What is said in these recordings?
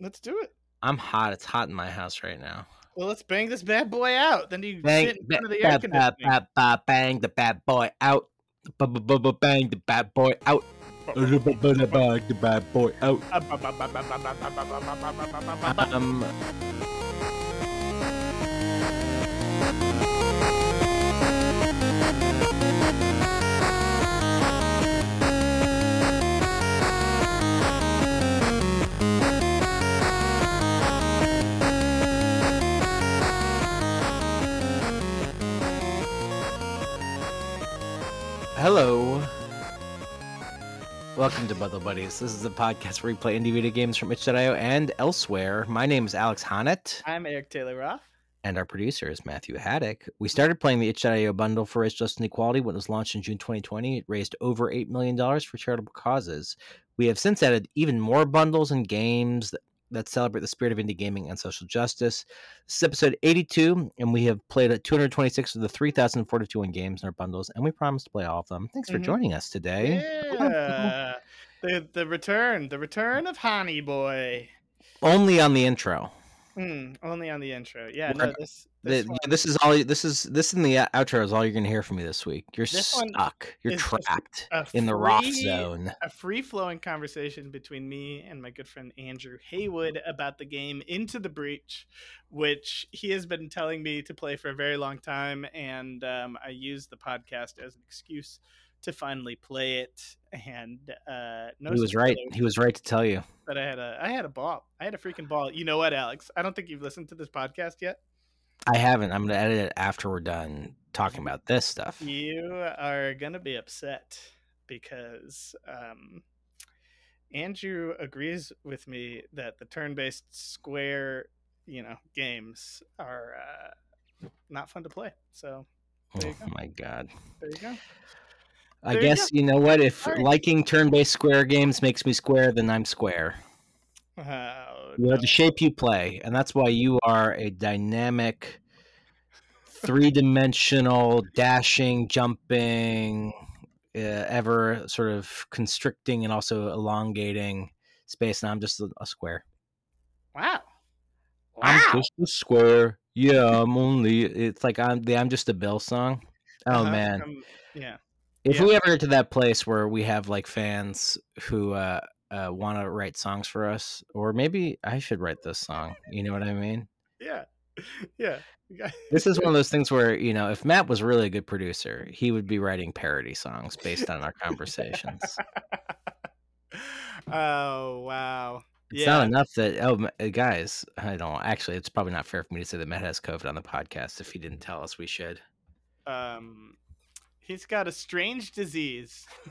Let's do it. I'm hot. It's hot in my house right now. Well, let's bang this bad boy out. Then you Bang, sit in front of the air conditioning. ba- ba- bang the bad boy out. Ba- ba- ba- ba- Bang the bad boy out. Bang the bad boy out. Um, Welcome to Bundle Buddies. This is a podcast where we play indie video games from itch.io and elsewhere. My name is Alex Honnett. I'm Eric Taylor Roth. and our producer is Matthew Haddock. We started playing the itch.io bundle for Race Justice and Equality when it was launched in June 2020. It raised over $8 million for charitable causes. We have since added even more bundles and games that, celebrate the spirit of indie gaming and social justice. This is episode 82, and we have played at 226 of the 3,041 games in our bundles, and we promise to play all of them. Thanks for Mhm. joining us today. Yeah. the the return, the return of Honey Boy. Only on the intro. Hmm, only on the intro. Yeah, no, this This, this, one this is all. This is this in the outro is all you're going to hear from me this week. You're This stuck. You're trapped a in the rock zone. a free flowing conversation between me and my good friend Andrew Haywood about the game Into the Breach, which he has been telling me to play for a very long time, and um, I used the podcast as an excuse to finally play it. And uh, no He was right. He was right to tell you. but I had a I had a ball. I had a freaking ball. You know what, Alex? I don't think you've listened to this podcast yet. I haven't. I'm going to edit it after we're done talking about this stuff. You are gonna be upset because um, Andrew agrees with me that the turn-based square, you know, games are uh, not fun to play. So there you Oh go. my god. there you go. I There you guess you know what? If right. liking turn-based square games makes me square, then I'm square. Oh, You are the shape you play, and that's why you are a dynamic, three-dimensional, dashing, jumping, uh, ever sort of constricting and also elongating space. And I'm just a, a square. Wow. wow. I'm just a square. Yeah, I'm only. It's like I'm the I'm just a Bill song. Oh Uh-huh, man, um, yeah. If yeah. we ever get to that place where we have like fans who uh, uh want to write songs for us, or maybe I should write this song. You know what I mean? Yeah. Yeah. This is one of those things where you know, if Matt was really a good producer, he would be writing parody songs based on our conversations. oh wow. It's yeah. not enough that oh uh, guys, I don't actually. It's probably not fair for me to say that Matt has COVID on the podcast if he didn't tell us we should. um he's got a strange disease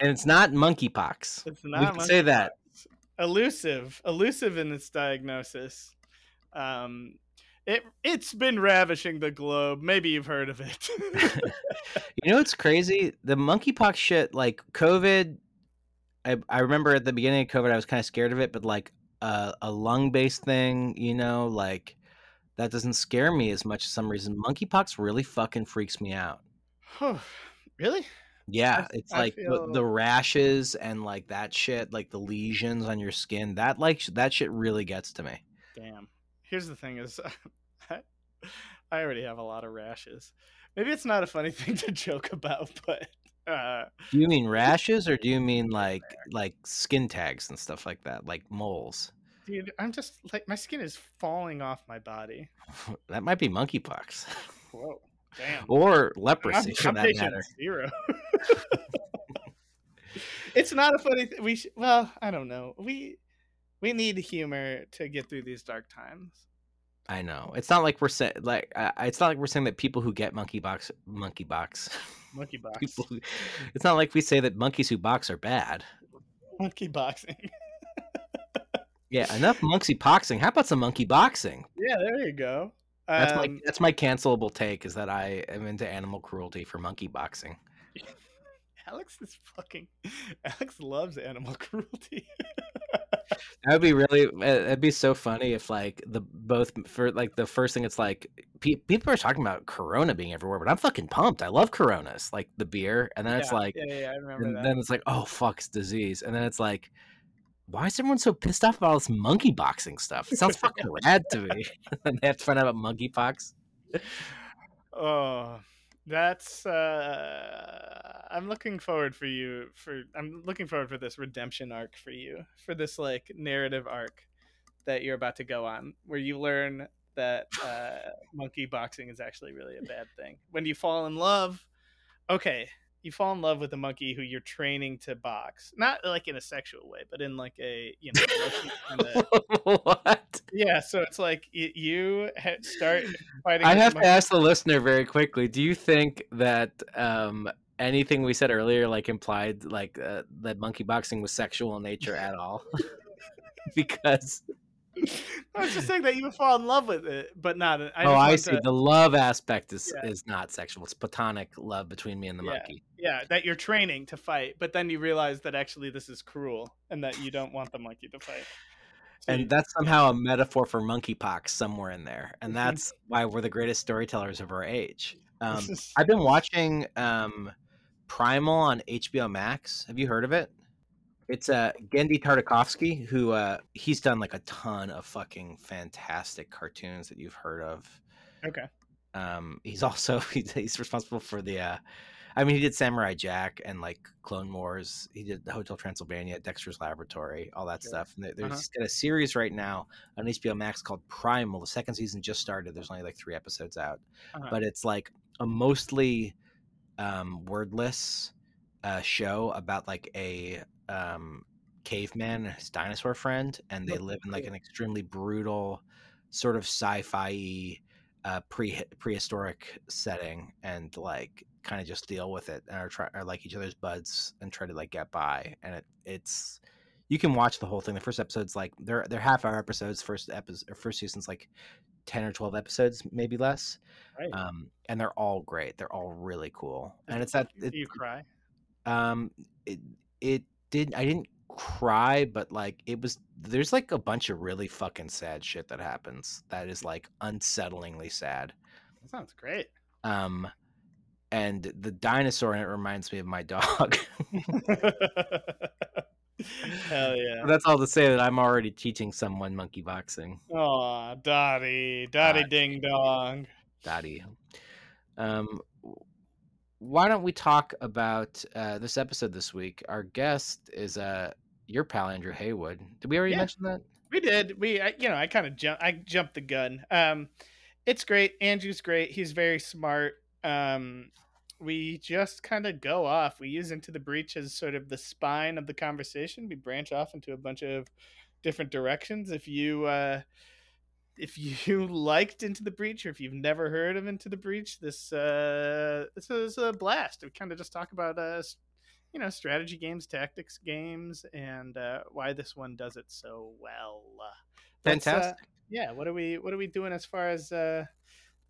And it's not monkeypox. it's not we can say that. elusive elusive in its diagnosis um it it's been ravishing the globe maybe you've heard of it You know what's crazy? The monkeypox shit, like COVID. I I remember at the beginning of COVID, I was kind of scared of it, but like uh, a lung based thing, you know, like that doesn't scare me as much. For some reason, monkeypox really fucking freaks me out. really Yeah, f- it's I like the, feel- the rashes and like that shit, like the lesions on your skin. That like that shit really gets to me. damn here's the thing is I, I already have a lot of rashes maybe it's not a funny thing to joke about but uh Do you mean rashes or do you mean like like skin tags and stuff like that, like moles? Dude i'm just like my skin is falling off my body That might be monkeypox. whoa damn or I'm, leprosy for I'm that matter. zero it's not a funny th- we sh- well i don't know we we need humor to get through these dark times I know. It's not like we're saying like uh, it's not like we're saying that people who get monkey box monkey box people. Who, it's not like we say that monkeys who box are bad. monkey boxing Yeah, enough monkey boxing. How about some monkey boxing? yeah there you go That's um, my that's my cancelable take is that I am into animal cruelty for monkey boxing. alex is fucking alex loves animal cruelty That would be really. uh, It'd be so funny if like the both for like the first thing it's like pe- people are talking about Corona being everywhere, but I'm fucking pumped. I love Coronas, like the beer, and then it's like, yeah yeah i remember and that then it's like, oh fuck, it's disease, and then it's like, why is everyone so pissed off about all this monkey boxing stuff? It sounds fucking rad to me. and they have to find out about monkeypox. Oh, that's uh I'm looking forward for you for I'm looking forward for this redemption arc for you. For this like narrative arc that you're about to go on where you learn that uh monkey boxing is actually really a bad thing. When you fall in love, okay, you fall in love with a monkey who you're training to box, not like in a sexual way, but in like a you know. what? yeah, so it's like you start fighting. I have to ask the listener very quickly. Do you think that um, anything we said earlier, like implied, like uh, that monkey boxing was sexual in nature at all? because I was just saying that you would fall in love with it, but not. I oh, I see. to- The love aspect is Yeah. is not sexual. It's platonic love between me and the Yeah. monkey. yeah, that you're training to fight, but then you realize that actually this is cruel and that you don't want the monkey to fight. So you- And that's somehow a metaphor for monkeypox somewhere in there, and Mhm. that's why we're the greatest storytellers of our age. Um, I've been watching um, Primal on HBO Max. Have you heard of it? It's uh, Genndy Tartakovsky, who uh, he's done like a ton of fucking fantastic cartoons that you've heard of. okay. Um, he's also he's, he's responsible for the. Uh, I mean, he did Samurai Jack and like Clone Wars. He did Hotel Transylvania, Dexter's Laboratory, all that Sure. stuff. And there- there's Uh-huh. he's got a series right now on HBO Max called Primal. The second season just started. There's only like three episodes out, Uh-huh. but it's like a mostly um, wordless uh, show about like a um, caveman his dinosaur friend, and they live in like an extremely brutal, sort of sci-fi uh, pre prehistoric setting, and like kind of just deal with it and are try are like each other's buds and try to like get by. And it it's you can watch the whole thing. The first episode's like they're they're half hour episodes. First episode or first season's like ten or twelve episodes, maybe less. Right. Um, and they're all great. They're all really cool. And it's that Do you cry? um it it did I didn't cry, but like it was there's like a bunch of really fucking sad shit that happens that is like unsettlingly sad. That sounds great. Um and the dinosaur in it reminds me of my dog. Hell yeah. That's all to say that I'm already teaching someone monkey boxing. Oh, Dottie. Dottie Dot. ding dong. Daddy. Um, why don't we talk about uh, this episode this week? Our guest is uh, your pal Andrew Haywood. Did we already Yeah. mention that? We did. We, I, you know, I kind of jump. I jumped the gun. Um, it's great. Andrew's great. He's very smart. Um, we just kind of go off. We use into the breach as sort of the spine of the conversation. We branch off into a bunch of different directions. If you, uh, if you liked Into the Breach, or if you've never heard of Into the Breach, this uh, this is a blast. We kind of just talk about uh, you know, strategy games, tactics games, and uh, why this one does it so well. Uh, Fantastic. yeah. What are we What are we doing as far as uh,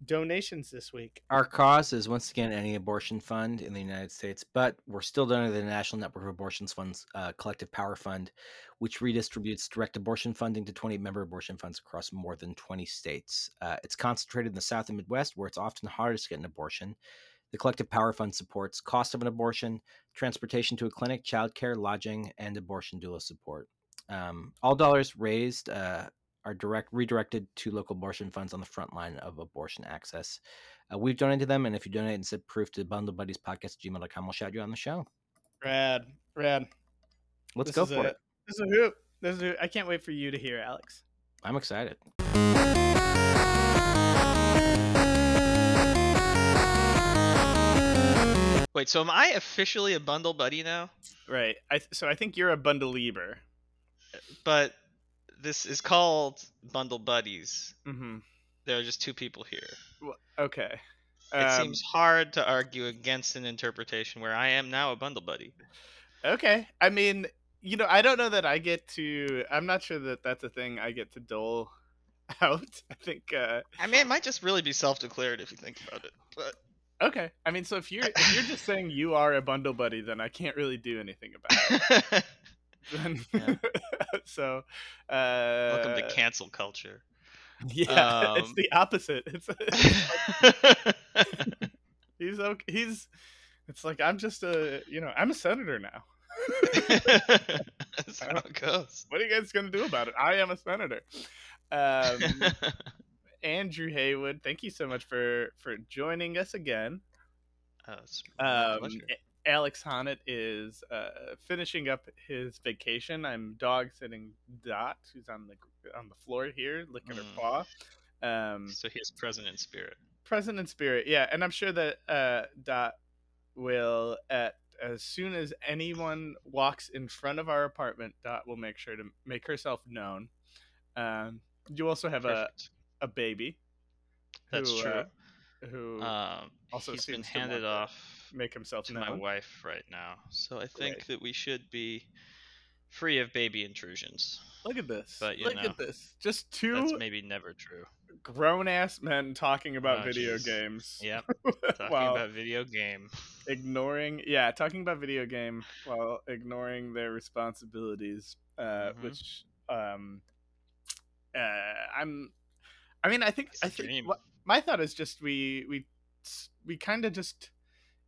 donations this week? Our cause is once again any abortion fund in the United States, but we're still donating to the National Network of Abortions Funds uh, Collective Power Fund, which redistributes direct abortion funding to 20 member abortion funds across more than 20 states. Uh, it's concentrated in the South and Midwest, where it's often hardest to get an abortion. The Collective Power Fund supports cost of an abortion, transportation to a clinic, childcare, lodging, and abortion doula support. Um, all dollars raised uh, are direct redirected to local abortion funds on the front line of abortion access. Uh, we've donated to them, and if you donate and send proof to bundlebuddies.podcast at gmail.com, we'll shout you on the show. Rad, rad. Let's This go for a- it. This is a hoop. This is a hoop. I can't wait for you to hear, Alex. I'm excited. Wait, so am I officially a bundle buddy now? Right. I th- so I think you're a bundleeber. But this is called Bundle Buddies. Mm-hmm. There are just two people here. Okay. It Um, seems hard to argue against an interpretation where I am now a bundle buddy. Okay. I mean, you know, I don't know that I get to. I'm not sure that that's a thing I get to dole out. I think. uh I mean, it might just really be self-declared if you think about it. But Okay. I mean, so if you're if you're just saying you are a bundle buddy, then I can't really do anything about it. Then- Yeah. so. Uh, welcome to cancel culture. Yeah, it's Um, the opposite. It's, he's okay. He's. It's like I'm just a. You know, I'm a senator now. That's how it goes. What are you guys gonna do about it? I am a senator. Um, Andrew Haywood, thank you so much for for joining us again. Oh, it's my Um, pleasure. A- Alex Honnett is uh, finishing up his vacation. I'm dog sitting Dot, who's on the on the floor here, licking Mm. her paw. Um, So he's present in spirit. present in spirit, yeah, and I'm sure that uh, Dot will at as soon as anyone walks in front of our apartment, Dot will make sure to make herself known. Um, you also have a, a baby. That's who, true. uh, who um, also he's been seems to handed to off make himself to known. my wife right now, so I think Great. that we should be free of baby intrusions. Look at this. But, you Look know, at this. Just two. That's two maybe never true. grown ass men talking about Oh, video jeez. games. Yep. Talking while about video game. ignoring yeah, talking about video game while ignoring their responsibilities. Uh Mhm. which um uh I'm I mean I think It's I a think dream. My thought is just we we we kind of just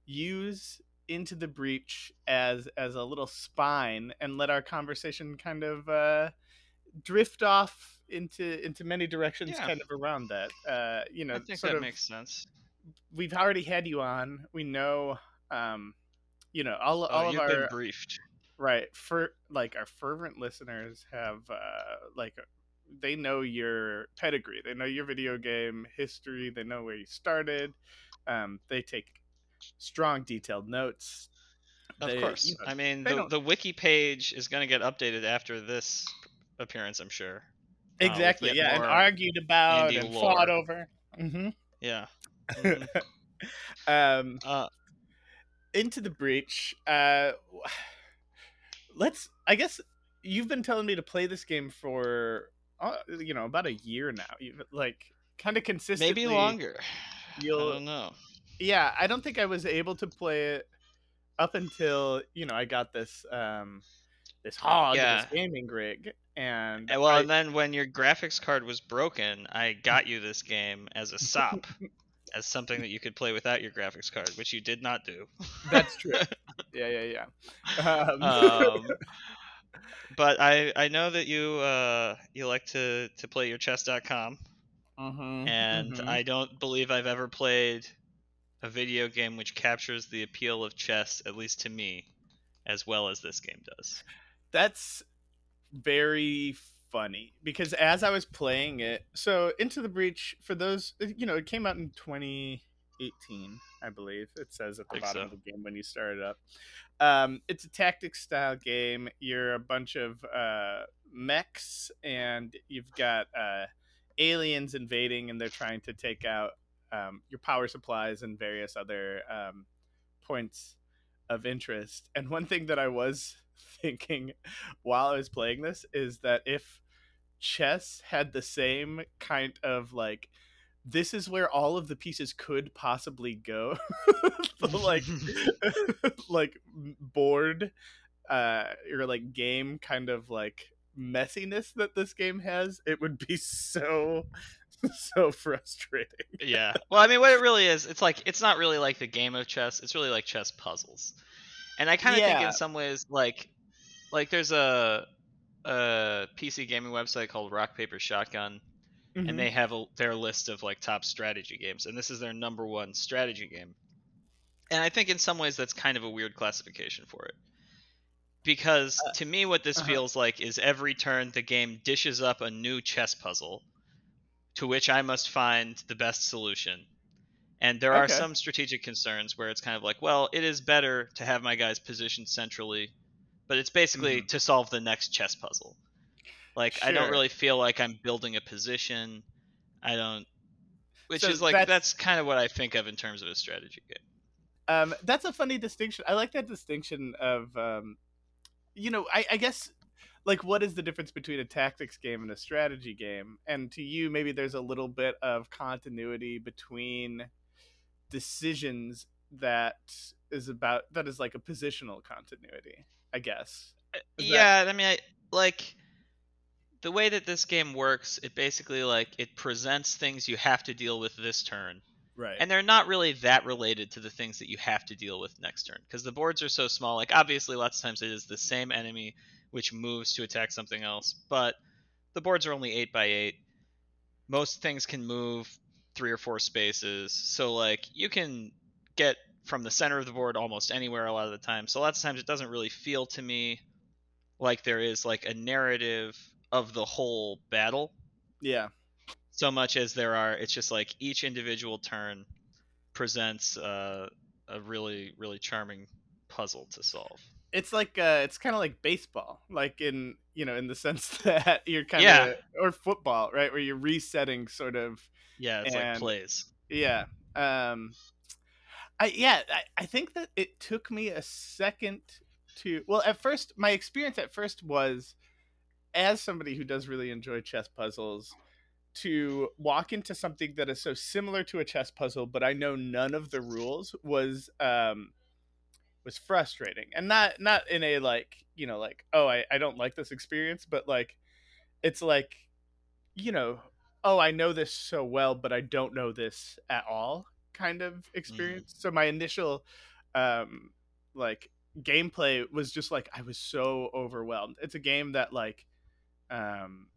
use into the breach as as a little spine and let our conversation kind of uh drift off into into many directions Yeah. kind of around that uh you know I think that of makes sense. we've already had you on we know um you know all, Oh, all of you've our been briefed. right for like our fervent listeners have uh like they know your pedigree they know your video game history they know where you started um they take strong detailed notes Of They- course. you know, I mean, the, don't- the wiki page is going to get updated after this appearance, I'm sure. exactly yet yeah and argued about and lore. fought over hmm Yeah. Mhm. um uh, into the breach uh let's i guess you've been telling me to play this game for uh, you know about a year now like kind of consistently maybe longer. you'll- I don't know. yeah i don't think i was able to play it up until you know i got this um this hog Yeah. this gaming rig and And well, I- and then when your graphics card was broken, I got you this game as a sop, as something that you could play without your graphics card, which you did not do. that's true yeah yeah yeah um, um, but I I know that you uh you like to to play your chess.com mhm, and mhm. I don't believe I've ever played a video game which captures the appeal of chess at least to me as well as this game does. that's very funny because as I was playing it, so Into the Breach, for those, you know, it came out in 2018, I believe. It says at the bottom so. of the game when you start it up. Um, it's a tactics style game. You're a bunch of uh, mechs, and you've got uh, aliens invading, and they're trying to take out um, your power supplies and various other um, points of interest. And one thing that I was thinking while I was playing this is that if chess had the same kind of like this is where all of the pieces could possibly go like like board uh or like game kind of like messiness that this game has it would be so so frustrating yeah. Well, I mean, what it really is, it's like it's not really like the game of chess. It's really like chess puzzles. And I kind of think in some ways, like, like there's a a PC gaming website called Rock Paper Shotgun, Mhm. and they have a, their list of like top strategy games, and this is their number one strategy game. And I think in some ways that's kind of a weird classification for it. Because to me, what this uh-huh. feels like is every turn the game dishes up a new chess puzzle to which I must find the best solution. And there are some strategic concerns where it's kind of like, well, it is better to have my guys positioned centrally, but it's basically Mhm. to solve the next chess puzzle. Like I don't really feel like I'm building a position. I don't which So is like that's- that's, kind of what I think of in terms of a strategy game. Um, that's a funny distinction. I like that distinction of, um, you know, I, I guess, like, what is the difference between a tactics game and a strategy game? And to you, maybe there's a little bit of continuity between decisions that is about that is like a positional continuity. I guess. Is that- yeah, I mean, I, like the way that this game works, it basically like it presents things you have to deal with this turn, Right. and they're not really that related to the things that you have to deal with next turn because the boards are so small. Like obviously lots of times it is the same enemy which moves to attack something else but the boards are only 8 by 8 most things can move three or four spaces. So like you can get from the center of the board almost anywhere a lot of the time. So lots of times it doesn't really feel to me like there is like a narrative of the whole battle yeah. so much as there are it's just like each individual turn presents uh, a really really charming puzzle to solve It's like uh it's kind of like baseball, like in, you know, in the sense that you're kind of Yeah. or football, right, where you're resetting sort of yeah it's like plays Yeah. Um I yeah, I, I think that it took me a second to well, at first my experience at first was as somebody who does really enjoy chess puzzles to walk into something that is so similar to a chess puzzle but I know none of the rules was um was frustrating. And not not in a like, you know, like, oh, I I don't like this experience, but like it's like you know, oh, I know this so well, but I don't know this at all kind of experience. So my initial um like gameplay was just like I was so overwhelmed. It's a game that like um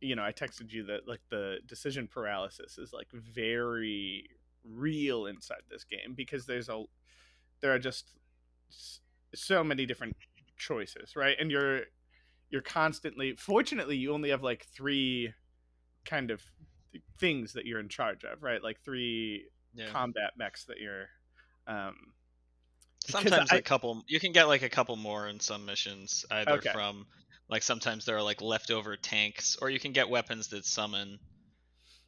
you know, I texted you that like the decision paralysis is like very real inside this game because there's a there are just so many different choices, right? And you're you're constantly fortunately you only have like three kind of things that you're in charge of, right? Like three yeah combat mechs that you're um sometimes I- a couple you can get like a couple more in some missions either Okay. from like sometimes there are like leftover tanks or you can get weapons that summon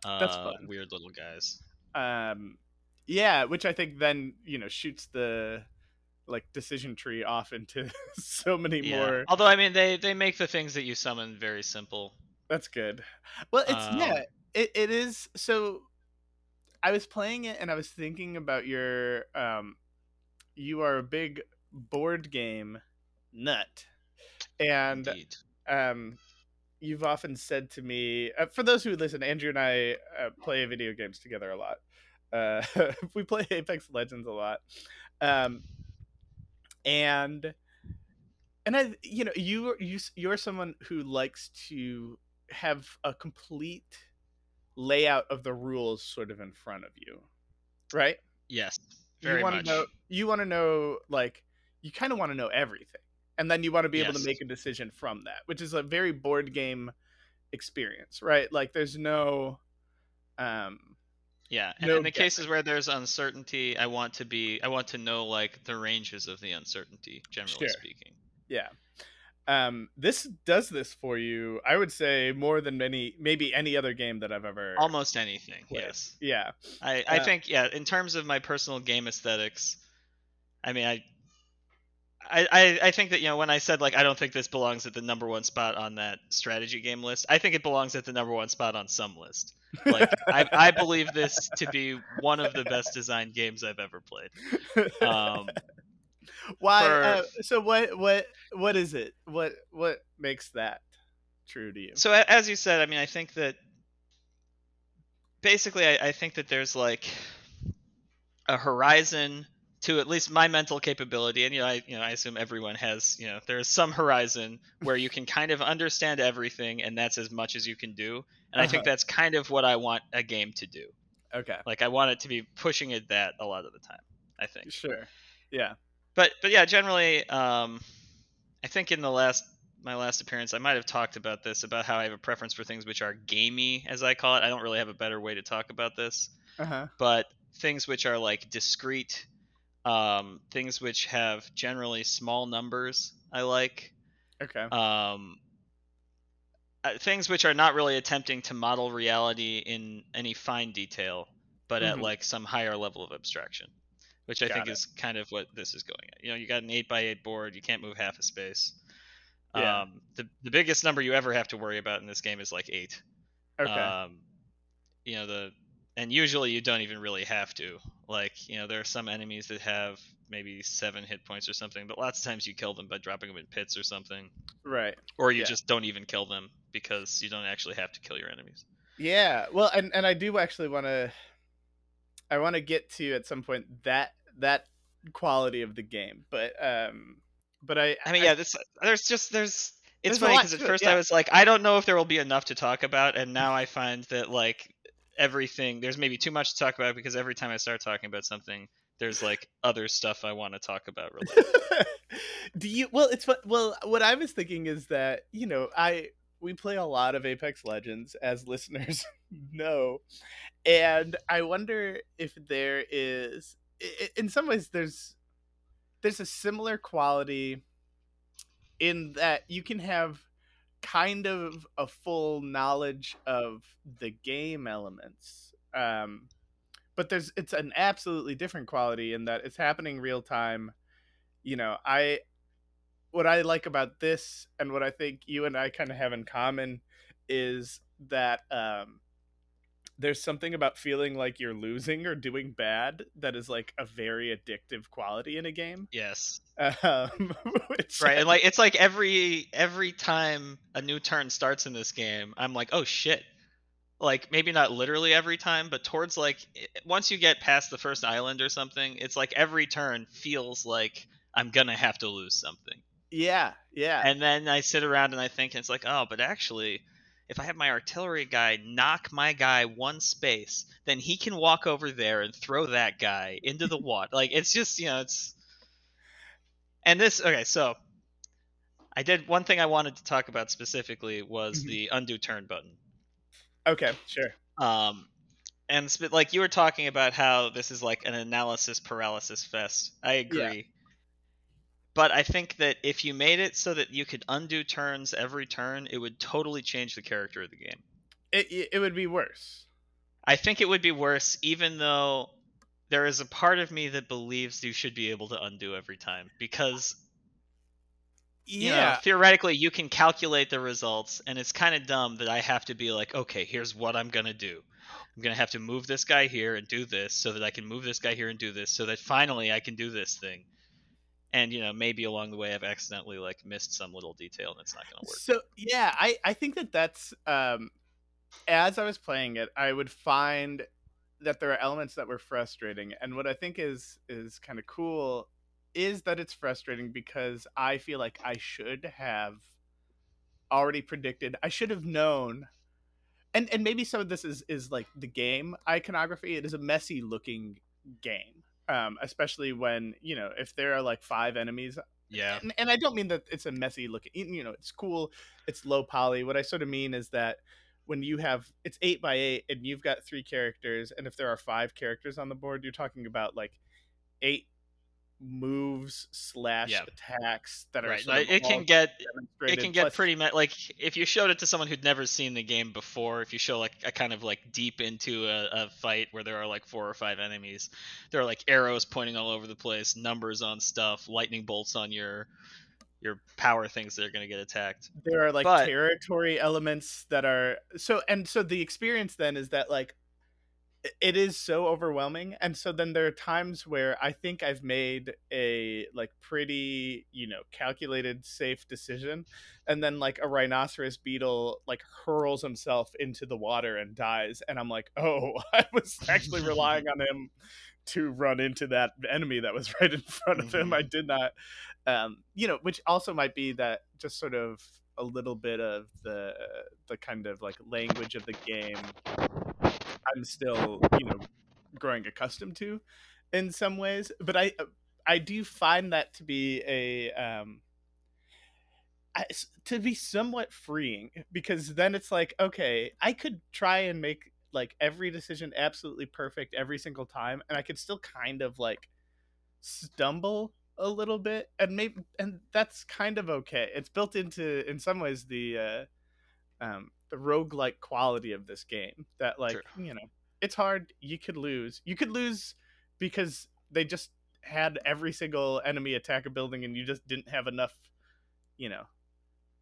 uh, That's fun. weird little guys. Um yeah which i think then you know shoots the like decision tree off into so many yeah. more although i mean they they make the things that you summon very simple. That's good. Well it's Um, yeah it, it is so i was playing it and i was thinking about your um you are a big board game nut and indeed. um you've often said to me uh, for those who listen andrew and i uh, play video games together a lot. Uh we play apex legends a lot. Um and and i you know you you you're someone who likes to have a complete layout of the rules sort of in front of you right? Yes very you want much. to know you want to know like you kind of want to know everything and then you want to be able to make a decision from that which is a very board game experience right like there's no um Yeah, and No in the guessing. cases where there's uncertainty, I want to be I want to know like the ranges of the uncertainty, generally Sure. speaking. yeah um this does this for you i would say more than many maybe any other game that i've ever Almost anything. played. Yes. yeah I I Uh, think yeah, in terms of my personal game aesthetics, I mean I I, I, I think that you know when I said like I don't think this belongs at the number one spot on that strategy game list, I think it belongs at the number one spot on some list. Like I, I believe this to be one of the best designed games I've ever played. Um, why for- uh, so what what what is it what what makes that true to you So as you said, I mean, I think that basically, I, I think that there's like a horizon to at least my mental capability, and you know, I you know, I assume everyone has you know, there's some horizon where you can kind of understand everything, and that's as much as you can do. And I think Uh-huh. that's kind of what I want a game to do. okay Like I want it to be pushing it that a lot of the time. I think sure yeah but but yeah, generally, um, I think in the last my last appearance, I might have talked about this about how I have a preference for things which are gamey, as I call it. I don't really have a better way to talk about this, uh-huh but things which are like discrete, um, things which have generally small numbers. I like okay um, uh, things which are not really attempting to model reality in any fine detail, but at Mhm. like some higher level of abstraction, which I Got think it. is kind of what this is going at. You know, you got an eight by eight board, you can't move half a space. Yeah. Um, the the biggest number you ever have to worry about in this game is like eight. okay Um, you know the and usually you don't even really have to. Like you know there are some enemies that have maybe seven hit points or something, but lots of times you kill them by dropping them in pits or something right or you Yeah. just don't even kill them because you don't actually have to kill your enemies. Yeah, well, and and I do actually want to. I want to get to at some point that that quality of the game, but um, but I I mean, yeah, this there's just there's it's There's funny because at to it, first yeah. I was like, I don't know if there will be enough to talk about, and now I find that like everything there's maybe too much to talk about because every time I start talking about something, there's like other stuff I want to talk about. Related. do you well it's well what i was thinking is that you know i we play a lot of apex legends as listeners know and i wonder if there is in some ways there's there's a similar quality in that you can have kind of a full knowledge of the game elements um but there's it's an absolutely different quality in that it's happening real time. You know i what i like about this and what i think you and i kind of have in common is that um there's something about feeling like you're losing or doing bad that is like a very addictive quality in a game yes, um, right, and like it's like every every time a new turn starts in this game, I'm like, oh shit. Like maybe not literally every time, but towards like once you get past the first island or something, it's like every turn feels like I'm gonna have to lose something. yeah yeah And then I sit around and I think and it's like, oh, but actually, if I have my artillery guy knock my guy one space, then he can walk over there and throw that guy into the water. like it's just you know it's. And this okay, so I did one thing I wanted to talk about specifically was Mhm. the undo turn button. okay sure Um, and sp- like you were talking about how this is like an analysis paralysis fest. I agree. But I think that if you made it so that you could undo turns every turn, it would totally change the character of the game. it, it, would be worse. I think it would be worse, even though there is a part of me that believes you should be able to undo every time because you know, yeah. theoretically you can calculate the results and it's kind of dumb that i have to be like okay here's what i'm going to do. I'm going to have to move this guy here and do this so that i can move this guy here and do this so that finally i can do this thing and you know maybe along the way i've accidentally like missed some little detail and it's not to work So yeah, I I think that that's um as I was playing it, I would find that there are elements that were frustrating, and what I think is is kind of cool is that it's frustrating because I feel like I should have already predicted. I should have known. And and maybe some of this is is like the game iconography. It is a messy looking game. Um, especially when you know if there are like five enemies yeah and, and I don't mean that it's a messy looking. You know, it's cool. It's low poly. What I sort of mean is that when you have it's eight by eight and you've got three characters, and if there are five characters on the board, you're talking about like eight moves slash Yeah. attacks that are right. sort like, it can get it can get plus- pretty me- like if you showed it to someone who'd never seen the game before if you show like a kind of like deep into a, a fight where there are like four or five enemies there are like arrows pointing all over the place numbers on stuff lightning bolts on your your power things that are going to get attacked. There are like But- territory elements that are so and so the experience then is that like it is so overwhelming and so then there are times where i think i've made a like pretty you know calculated safe decision and then like a rhinoceros beetle like hurls himself into the water and dies and i'm like oh i was actually relying on him to run into that enemy that was right in front of him i did not um you know which also might be that just sort of a little bit of the the kind of like language of the game i'm still you know growing accustomed to in some ways but i i do find that to be a um I- to be somewhat freeing because then it's like okay i could try and make like every decision absolutely perfect every single time and i could still kind of like stumble a little bit and maybe and that's kind of okay. It's built into in some ways the uh um the roguelike quality of this game that like True. you know it's hard you could lose. You could lose because they just had every single enemy attack a building and you just didn't have enough you know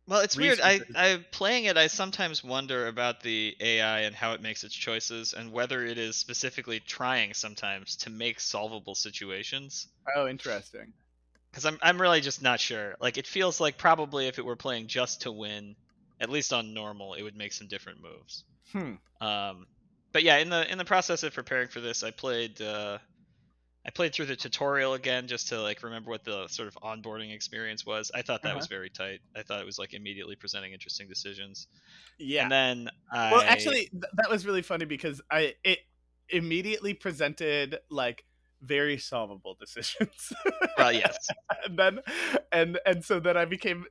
well it's weird. I i playing it i sometimes wonder about the ai and how it makes its choices and whether it is specifically trying sometimes to make solvable situations. Oh interesting. Because I'm I'm really just not sure. Like it feels like probably if it were playing just to win, at least on normal, it would make some different moves. hmm Um, but yeah, in the in the process of preparing for this, I played uh, I played through the tutorial again just to like remember what the sort of onboarding experience was. I thought that Uh-huh. was very tight. I thought it was like immediately presenting interesting decisions. Yeah. And then I well, actually, th- that was really funny because I it immediately presented like very solvable decisions. well, yes, and then and and so then I became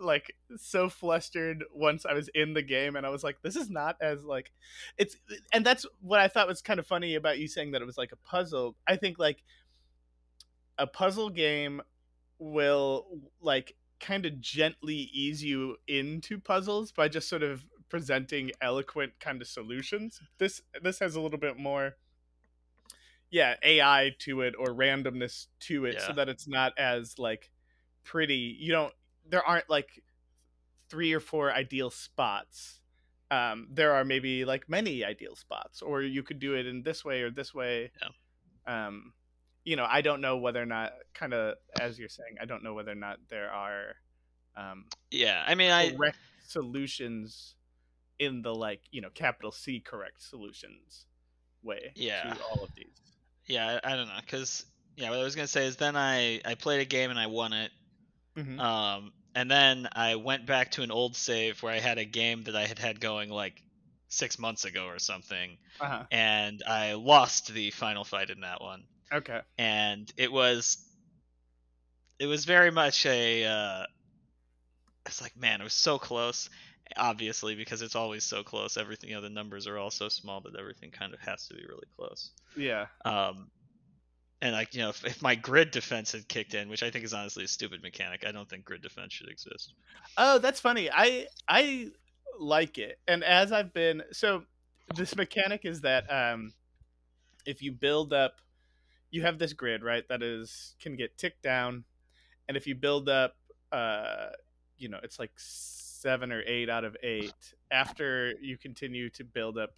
like so flustered once I was in the game and I was like this is not as like it's and that's what I thought was kind of funny about you saying that it was like a puzzle. I think like a puzzle game will like kind of gently ease you into puzzles by just sort of presenting eloquent kind of solutions. This this has a little bit more yeah, AI to it or randomness to it so that it's not as like pretty. You don't there aren't like three or four ideal spots. Um there are maybe like many ideal spots or you could do it in this way or this way. Um you know, I don't know whether or not kind of as you're saying, I don't know whether or not there are um yeah. I mean, I correct solutions in the like, you know, capital C correct solutions way Yeah. to all of these. yeah, I I don't know, cause yeah, what I was gonna say is then I I played a game and I won it. Mhm. Um, and then I went back to an old save where I had a game that I had had going like six months ago or something, Uh-huh. and I lost the final fight in that one. Okay. And it was, it was very much a. Uh, it's like man, it was so close. Obviously, because it's always so close. Everything, you know, the numbers are all so small that everything kind of has to be really close. Yeah. Um, and like you know, if, if my grid defense had kicked in, which I think is honestly a stupid mechanic, I don't think grid defense should exist. Oh, that's funny. I I like it. And as I've been so this mechanic is that um if you build up you have this grid, right, that is can get ticked down and if you build up uh you know, it's like 7 or 8 out of 8 after you continue to build up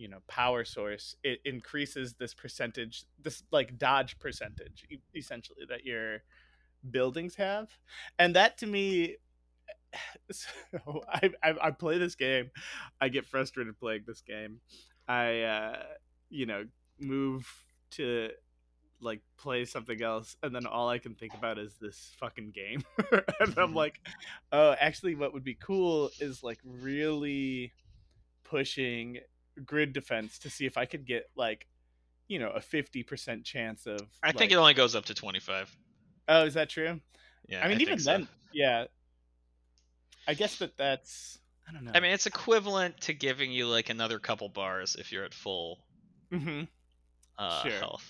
you know power source it increases this percentage this like dodge percentage essentially that your buildings have and that to me so I, I I play this game. I get frustrated playing this game. I uh, you know move to like play something else, and then all I can think about is this fucking game. and I'm Mhm. like, oh, actually, what would be cool is like really pushing grid defense to see if I could get like you know a fifty percent chance of. I think it only goes up to 25. Oh, is that true? Yeah, I mean, even think so. then, yeah. I guess that that's. I don't know. I mean, it's equivalent to giving you like another couple bars if you're at full hmm uh, Sure. health.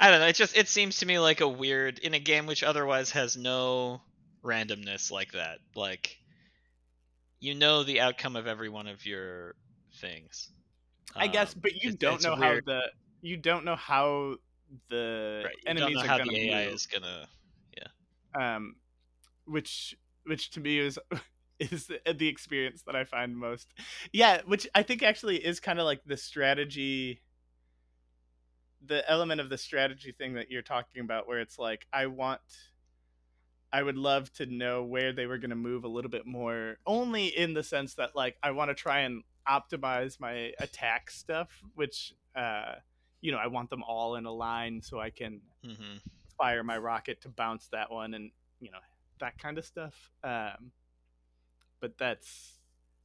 I don't know. It just it seems to me like a weird in a game which otherwise has no randomness like that. Like you know the outcome of every one of your things. I guess, Um, but you don't know weird. how the you don't know how the right. Enemies are how gonna the AI move, is gonna. um, which which to me is is the, the experience that I find most. Yeah, which I think actually is kind of like the strategy. The element of the strategy thing that you're talking about, where it's like I want. I would love to know where they were going to move a little bit more, only in the sense that like I want to try and optimize my attack stuff, which uh, you know I want them all in a line so I can hmm fire my rocket to bounce that one and you know that kind of stuff. Um, but that's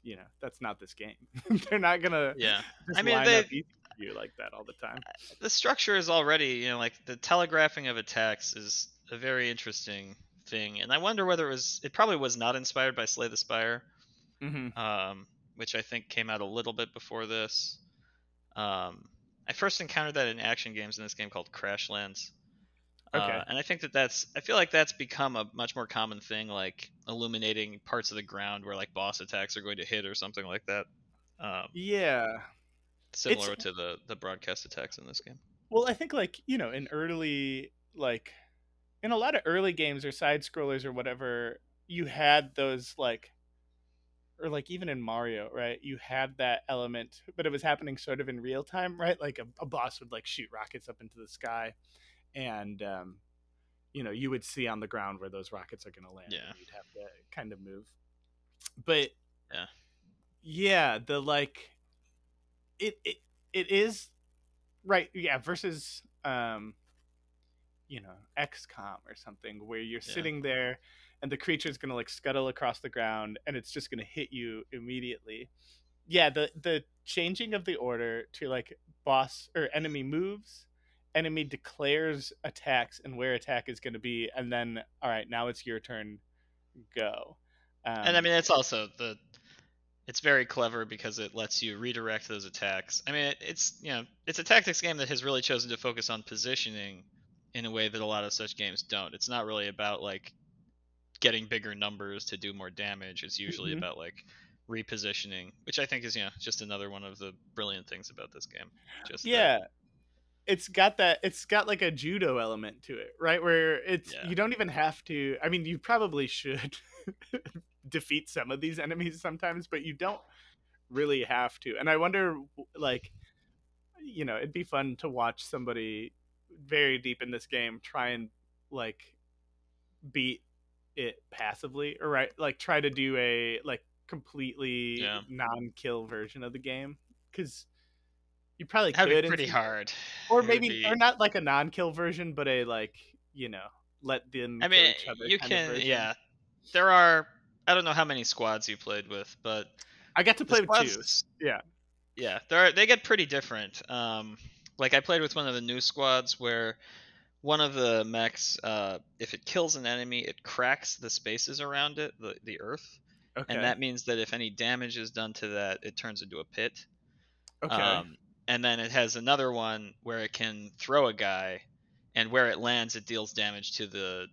you know that's not this game. They're not gonna Yeah. just I mean, they- you like that all the time. the structure is already you know like the telegraphing of attacks is a very interesting thing and i wonder whether it was it probably was not inspired by slay the spire Mm-hmm. um, which i think came out a little bit before this um, i first encountered that in action games in this game called crashlands Okay. uh, and i think that that's i feel like that's become a much more common thing like illuminating parts of the ground where like boss attacks are going to hit or something like that um, Yeah. similar to the the broadcast attacks in this game Well, I think like you know in early like in a lot of early games or side scrollers or whatever, you had those like or like even in Mario, right? You had that element, but it was happening sort of in real time, right? Like a, a boss would like shoot rockets up into the sky, and um, you know you would see on the ground where those rockets are going to land. Yeah. and you'd have to kind of move. But Yeah. yeah, the like it, it it is right yeah versus um you know xcom or something where you're Yeah. sitting there and the creature's gonna like scuttle across the ground and it's just gonna hit you immediately yeah the the changing of the order to like boss or enemy moves enemy declares attacks and where attack is going to be and then all right now it's your turn go um, and I mean, it's also the. It's very clever because it lets you redirect those attacks. I mean, it, it's you know, it's a tactics game that has really chosen to focus on positioning in a way that a lot of such games don't. It's not really about like getting bigger numbers to do more damage. It's usually Mhm. about like repositioning, which I think is you know just another one of the brilliant things about this game. Just that- yeah it's got that it's got like a judo element to it right where it's Yeah. you don't even have to i mean you probably should defeat some of these enemies sometimes but you don't really have to and i wonder like you know it'd be fun to watch somebody very deep in this game try and like beat it passively or right like try to do a like completely Yeah. non-kill version of the game because you probably that'd could be pretty hard. or maybe be- or not like a non-kill version but a like you know let them I mean, each other you can, yeah. There are. I don't know how many squads you played with, but i got to play with two yeah. yeah, they're they get pretty different. Um, like I played with one of the new squads where one of the mechs, uh, if it kills an enemy, it cracks the spaces around it, the the earth, okay and that means that if any damage is done to that, it turns into a pit. okay Um, and then it has another one where it can throw a guy, and where it lands, it deals damage to the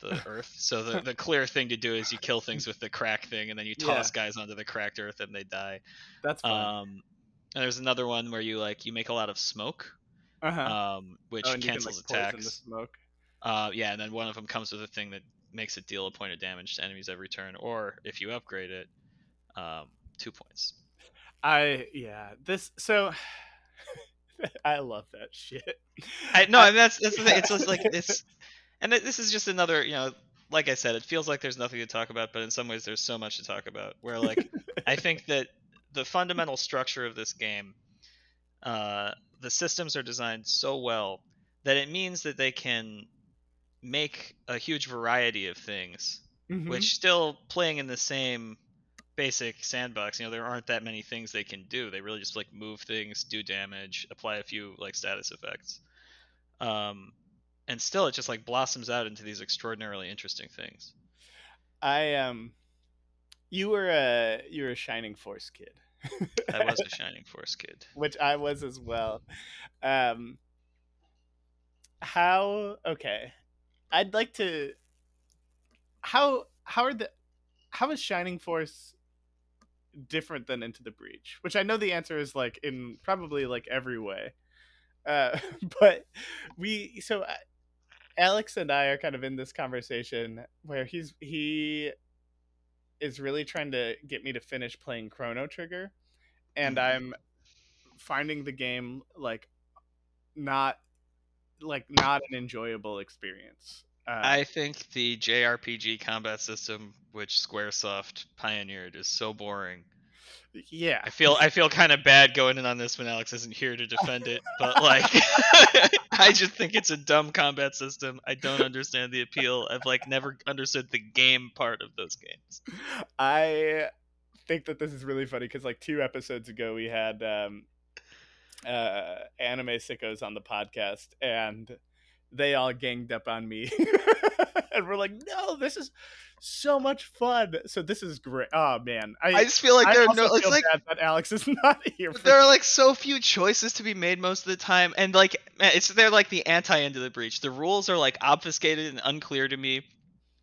the earth. So the, the clear thing to do is you kill things with the crack thing, and then you Yeah. toss guys onto the cracked earth, and they die. that's fun Um, and there's another one where you like you make a lot of smoke, uh-huh um, which oh, you can, cancels like, attacks. smoke Uh, yeah, and then one of them comes with a thing that makes it deal a point of damage to enemies every turn, or if you upgrade it, um, two points. i yeah this so i love that shit I no, and that's that's the thing. It's just like it's, and th- this is just another, you know, like I said, it feels like there's nothing to talk about, but in some ways there's so much to talk about. Where like I think that the fundamental structure of this game, uh, the systems are designed so well that it means that they can make a huge variety of things, Mhm. which still playing in the same basic sandbox. You know, there aren't that many things they can do. They really just like move things, do damage, apply a few like status effects. Um, and still it just like blossoms out into these extraordinarily interesting things. i um you were a you were a shining force kid I was a Shining Force kid. which I was as well. Um, how okay? I'd like to. How how are the how is Shining Force different than Into the Breach? Which I know the answer is like in probably like every way. Uh, but we so uh, Alex and I are kind of in this conversation where he's he is really trying to get me to finish playing Chrono Trigger, and Mhm. I'm finding the game like not like not an enjoyable experience. Uh, I think the JRPG combat system which SquareSoft pioneered is so boring. yeah, I feel I feel kind of bad going in on this when Alex isn't here to defend it, but like I just think it's a dumb combat system. I don't understand the appeal. I've like never understood the game part of those games. I think that this is really funny because like two episodes ago we had um, uh, anime sickos on the podcast and they all ganged up on me and we're like, no, this is so much fun. So this is great. Oh man, I, I just feel like I there are no. It's like that Alex is not here. There are like so few choices to be made most of the time, and like man, it's they're like the anti Into the Breach. The rules are like obfuscated and unclear to me.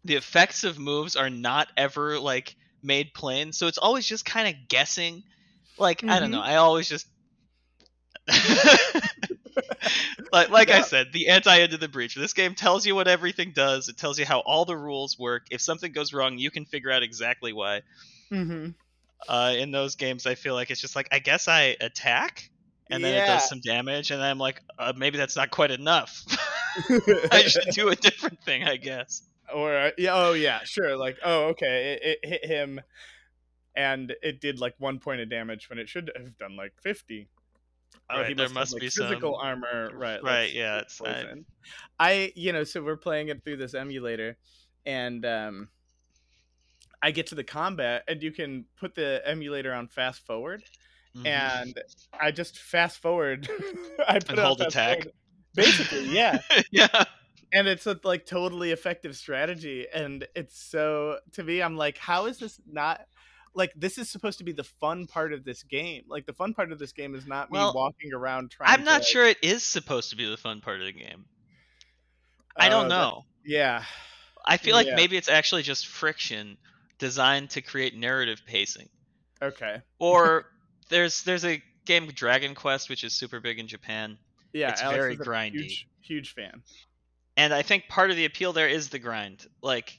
The effects of moves are not ever like made plain, so it's always just kind of guessing. Like I don't know, mm-hmm. I always just like like I said, the anti Into the Breach. This game tells you what everything does. It tells you how all the rules work. If something goes wrong, you can figure out exactly why Mhm. uh, in those games, I feel like it's just like I guess I attack, and then it does some damage, and then I'm like, uh, maybe that's not quite enough. I should do a different thing, I guess. or uh, yeah, oh yeah, sure. Like, oh okay, it, it hit him, and it did like one point of damage when it should have done like fifty. Oh, Right, he there must, must have, like, be physical some- armor, right? Right, yeah, it's- I- poison. I, you know, so we're playing it through this emulator, and um, I get to the combat, and you can put the emulator on fast forward, Mhm. and I just fast forward. I put And hold attack? forward. Basically, yeah. yeah. and it's a like totally effective strategy and it's so to me i'm like how is this not like this is supposed to be the fun part of this game like the fun part of this game is not me walking around trying I'm not sure it is supposed to be the fun part of the game. I Oh, don't that- know. yeah I feel like yeah. maybe it's actually just friction designed to create narrative pacing. okay Or there's there's a game Dragon Quest which is super big in Japan, yeah It's Alex very grindy. huge, huge fan and I think part of the appeal there is the grind. Like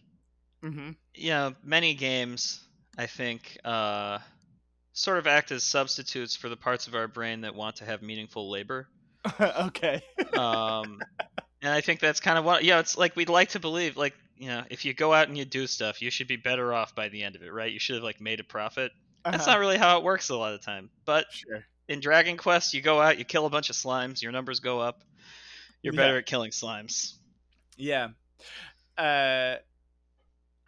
mm-hmm. you know, many games I think uh, sort of act as substitutes for the parts of our brain that want to have meaningful labor. okay um, and I think that's kind of what yeah. It's like we'd like to believe like you know if you go out and you do stuff, you should be better off by the end of it, right? You should have like made a profit. That's Uh-huh. not really how it works a lot of the time. But sure in Dragon Quest, you go out, you kill a bunch of slimes, your numbers go up. You're Yeah. better at killing slimes. Yeah. Uh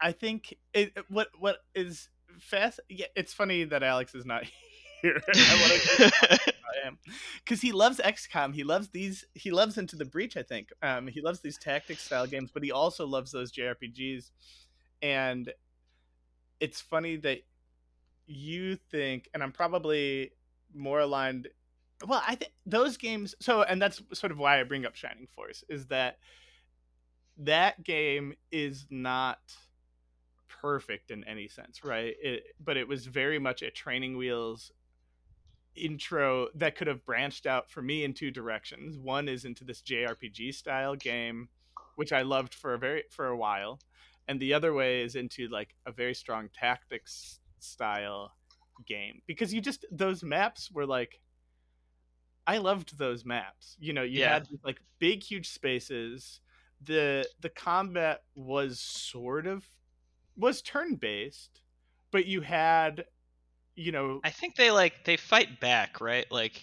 I think it what what is fast yeah, it's funny that Alex is not here. I want to I am because he loves XCOM. He loves these. He loves Into the Breach. I think. Um, he loves these tactics style games, but he also loves those JRPGs. And it's funny that you think, and I'm probably more aligned. Well, I think those games. So, and that's sort of why I bring up Shining Force is that that game is not perfect in any sense, right? It, but it was very much a training wheels intro that could have branched out for me in two directions. One is into this JRPG style game, which I loved for a very for a while, and the other way is into like a very strong tactics style game because you just those maps were like I loved those maps. You know, you Yeah. had like big huge spaces. The the combat was sort of was turn based, but you had you know I think they like they fight back, right? Like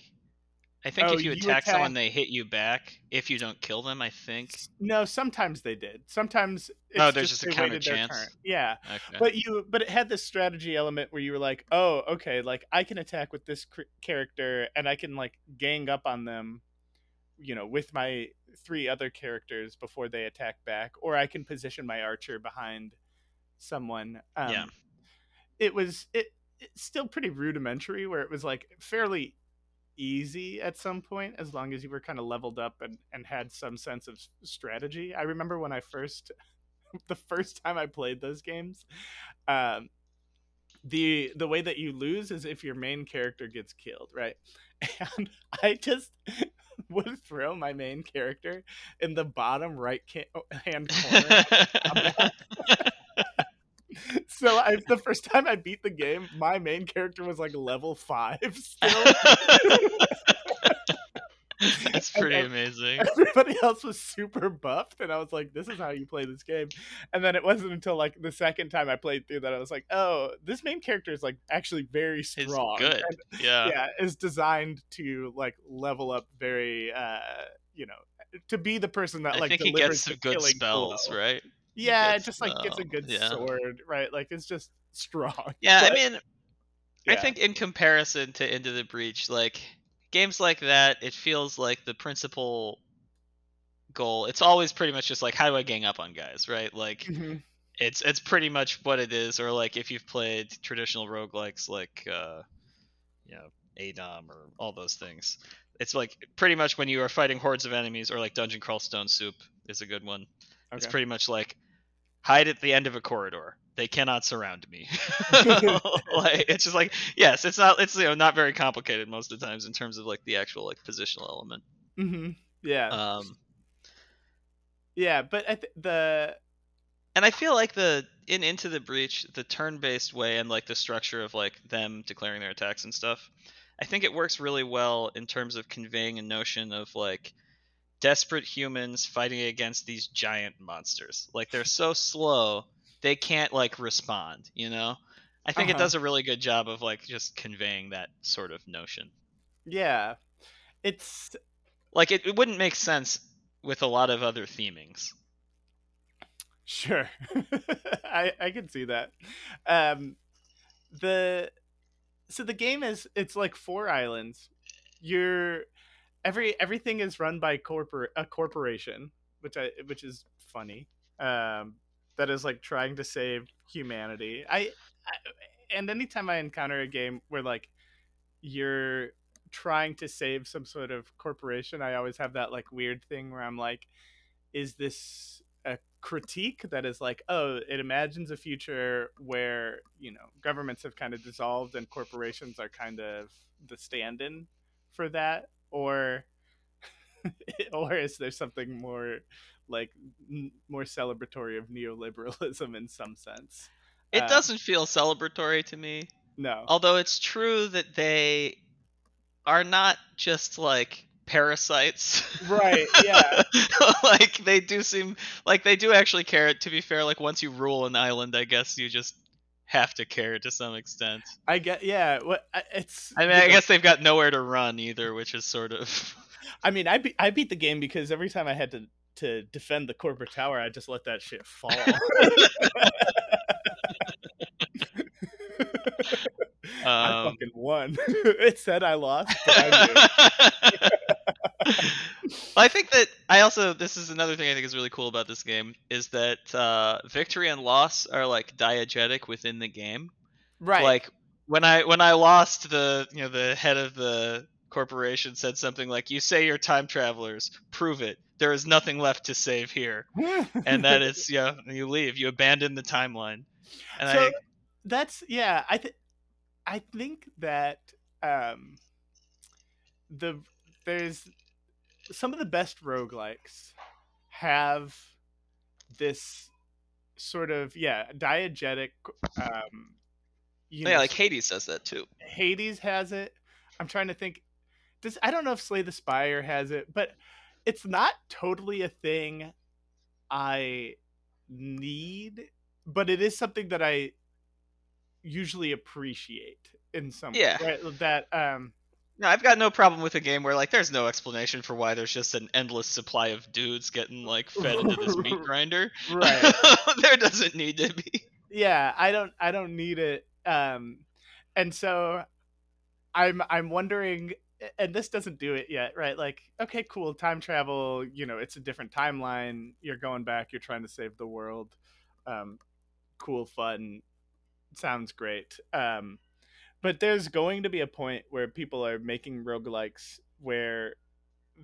I think Oh, if you you attack, attack- someone, they hit you back. If you don't kill them, I think. No, sometimes they did. Sometimes it's Oh, there's just a they counter chance? Yeah, Okay. but you but it had this strategy element where you were like, oh, okay, like I can attack with this cr- character and I can like gang up on them, you know, with my three other characters before they attack back, or I can position my archer behind someone. Um, Yeah. it was it it's still pretty rudimentary where it was like fairly easy at some point as long as you were kind of leveled up and, and had some sense of strategy i remember when i first the first time i played those games um the the way that you lose is if your main character gets killed right and i just would throw my main character in the bottom right ca- hand corner so I, the first time I beat the game, my main character was like level five still. That's pretty ev- amazing. Everybody else was super buffed, and I was like, "This is how you play this game." And then it wasn't until like the second time I played through that I was like, "Oh, this main character is like actually very It's strong. good. and, Yeah. yeah, is designed to like level up very, uh, you know, to be the person that I like think he delivers gets some good spells, blow. right? Yeah, it gets, just like gets a um, good yeah. sword, right? Like it's just strong. Yeah, I But- mean, I think in comparison to Into the Breach, like games like that, it feels like the principal goal. It's always pretty much just like how do I gang up on guys, right? Like Mhm. it's it's pretty much what it is. Or like if you've played traditional roguelikes like uh, you know ADOM or all those things, it's like pretty much when you are fighting hordes of enemies, or like Dungeon Crawl Stone Soup is a good one. It's pretty much like hide at the end of a corridor. They cannot surround me. like it's just like yes, it's not it's you know not very complicated most of the times in terms of like the actual like positional element. Mhm. Yeah, Um, yeah, but I th- the and I feel like the in Into the Breach, the turn-based way and like the structure of like them declaring their attacks and stuff, I think it works really well in terms of conveying a notion of like desperate humans fighting against these giant monsters. Like they're so slow, they can't like respond, you know? I think it Uh-huh. does a really good job of like just conveying that sort of notion. yeah, it's Like it, it wouldn't make sense with a lot of other themings. Sure, I I can see that. Um, the so the game is it's like four islands. You're every everything is run by corporate a corporation, which I which is funny. Um, that is like trying to save humanity. I, I and anytime I encounter a game where like you're trying to save some sort of corporation, I always have that like weird thing where I'm like, is this a critique that is like, oh, it imagines a future where you know governments have kind of dissolved and corporations are kind of the stand-in for that, or or is there something more like n- more celebratory of neoliberalism in some sense? It Uh, doesn't feel celebratory to me. No. Although it's true that they are not just like parasites. Right, yeah. like they do seem like they do actually care. To be fair, like once you rule an island, I guess you just have to care to some extent. I get yeah. What it's. I mean, I know, guess they've got nowhere to run either, which is sort of I mean, I be- I beat the game because every time I had to to defend the corporate tower, I just let that shit fall. I um, fucking won. it said I lost, but I. I think that I also this is another thing I think is really cool about this game is that uh, victory and loss are like diegetic within the game. right. Like when I when I lost, the you know the head of the corporation said something like, "You say you're time travelers, prove it. There is nothing left to save here." And that is yeah, you leave, you abandon the timeline. And so I that's yeah. I think I think that um, the there's some of the best roguelikes have this sort of yeah diegetic um you yeah, know, like Hades says that too. Hades has it. I'm trying to think. Does I don't know if Slay the Spire has it, but it's not totally a thing I need, but it is something that I usually appreciate in some way, Yeah. right? That um No, I've got no problem with a game where like there's no explanation for why there's just an endless supply of dudes getting like fed into this meat grinder. right. there doesn't need to be. yeah i don't i don't need it um and so i'm i'm wondering and this doesn't do it yet right like okay cool time travel you know it's a different timeline you're going back you're trying to save the world um cool fun sounds great um but there's going to be a point where people are making roguelikes where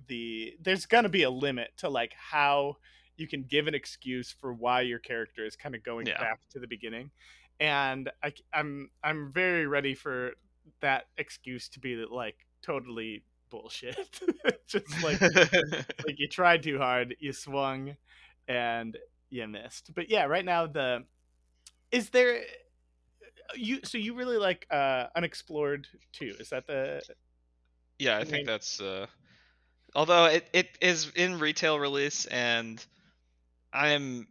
the there's going to be a limit to like how you can give an excuse for why your character is kind of going Yeah. back to the beginning. And I, i'm i'm very ready for that excuse to be like totally bullshit. Just like like you tried too hard you swung and you missed. But yeah right now the is there you so you really like uh unexplored too is that the yeah, I I think that's uh although it, it is in retail release and I'm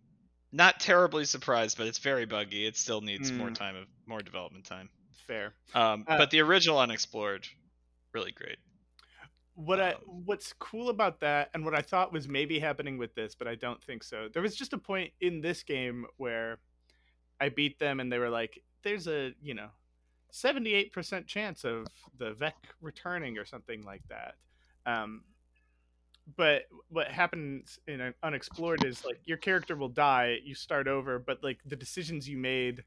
not terribly surprised, but it's very buggy. It still needs more Mm. time of more development time. fair Um, Uh, but the original Unexplored, really great. what i Um, what's cool about that and what i thought was maybe happening with this but i don't think so there was just a point in this game where i beat them and they were like there's a you know 78% chance of the Vek returning or something like that um but what happens in an unexplored is like your character will die you start over but like the decisions you made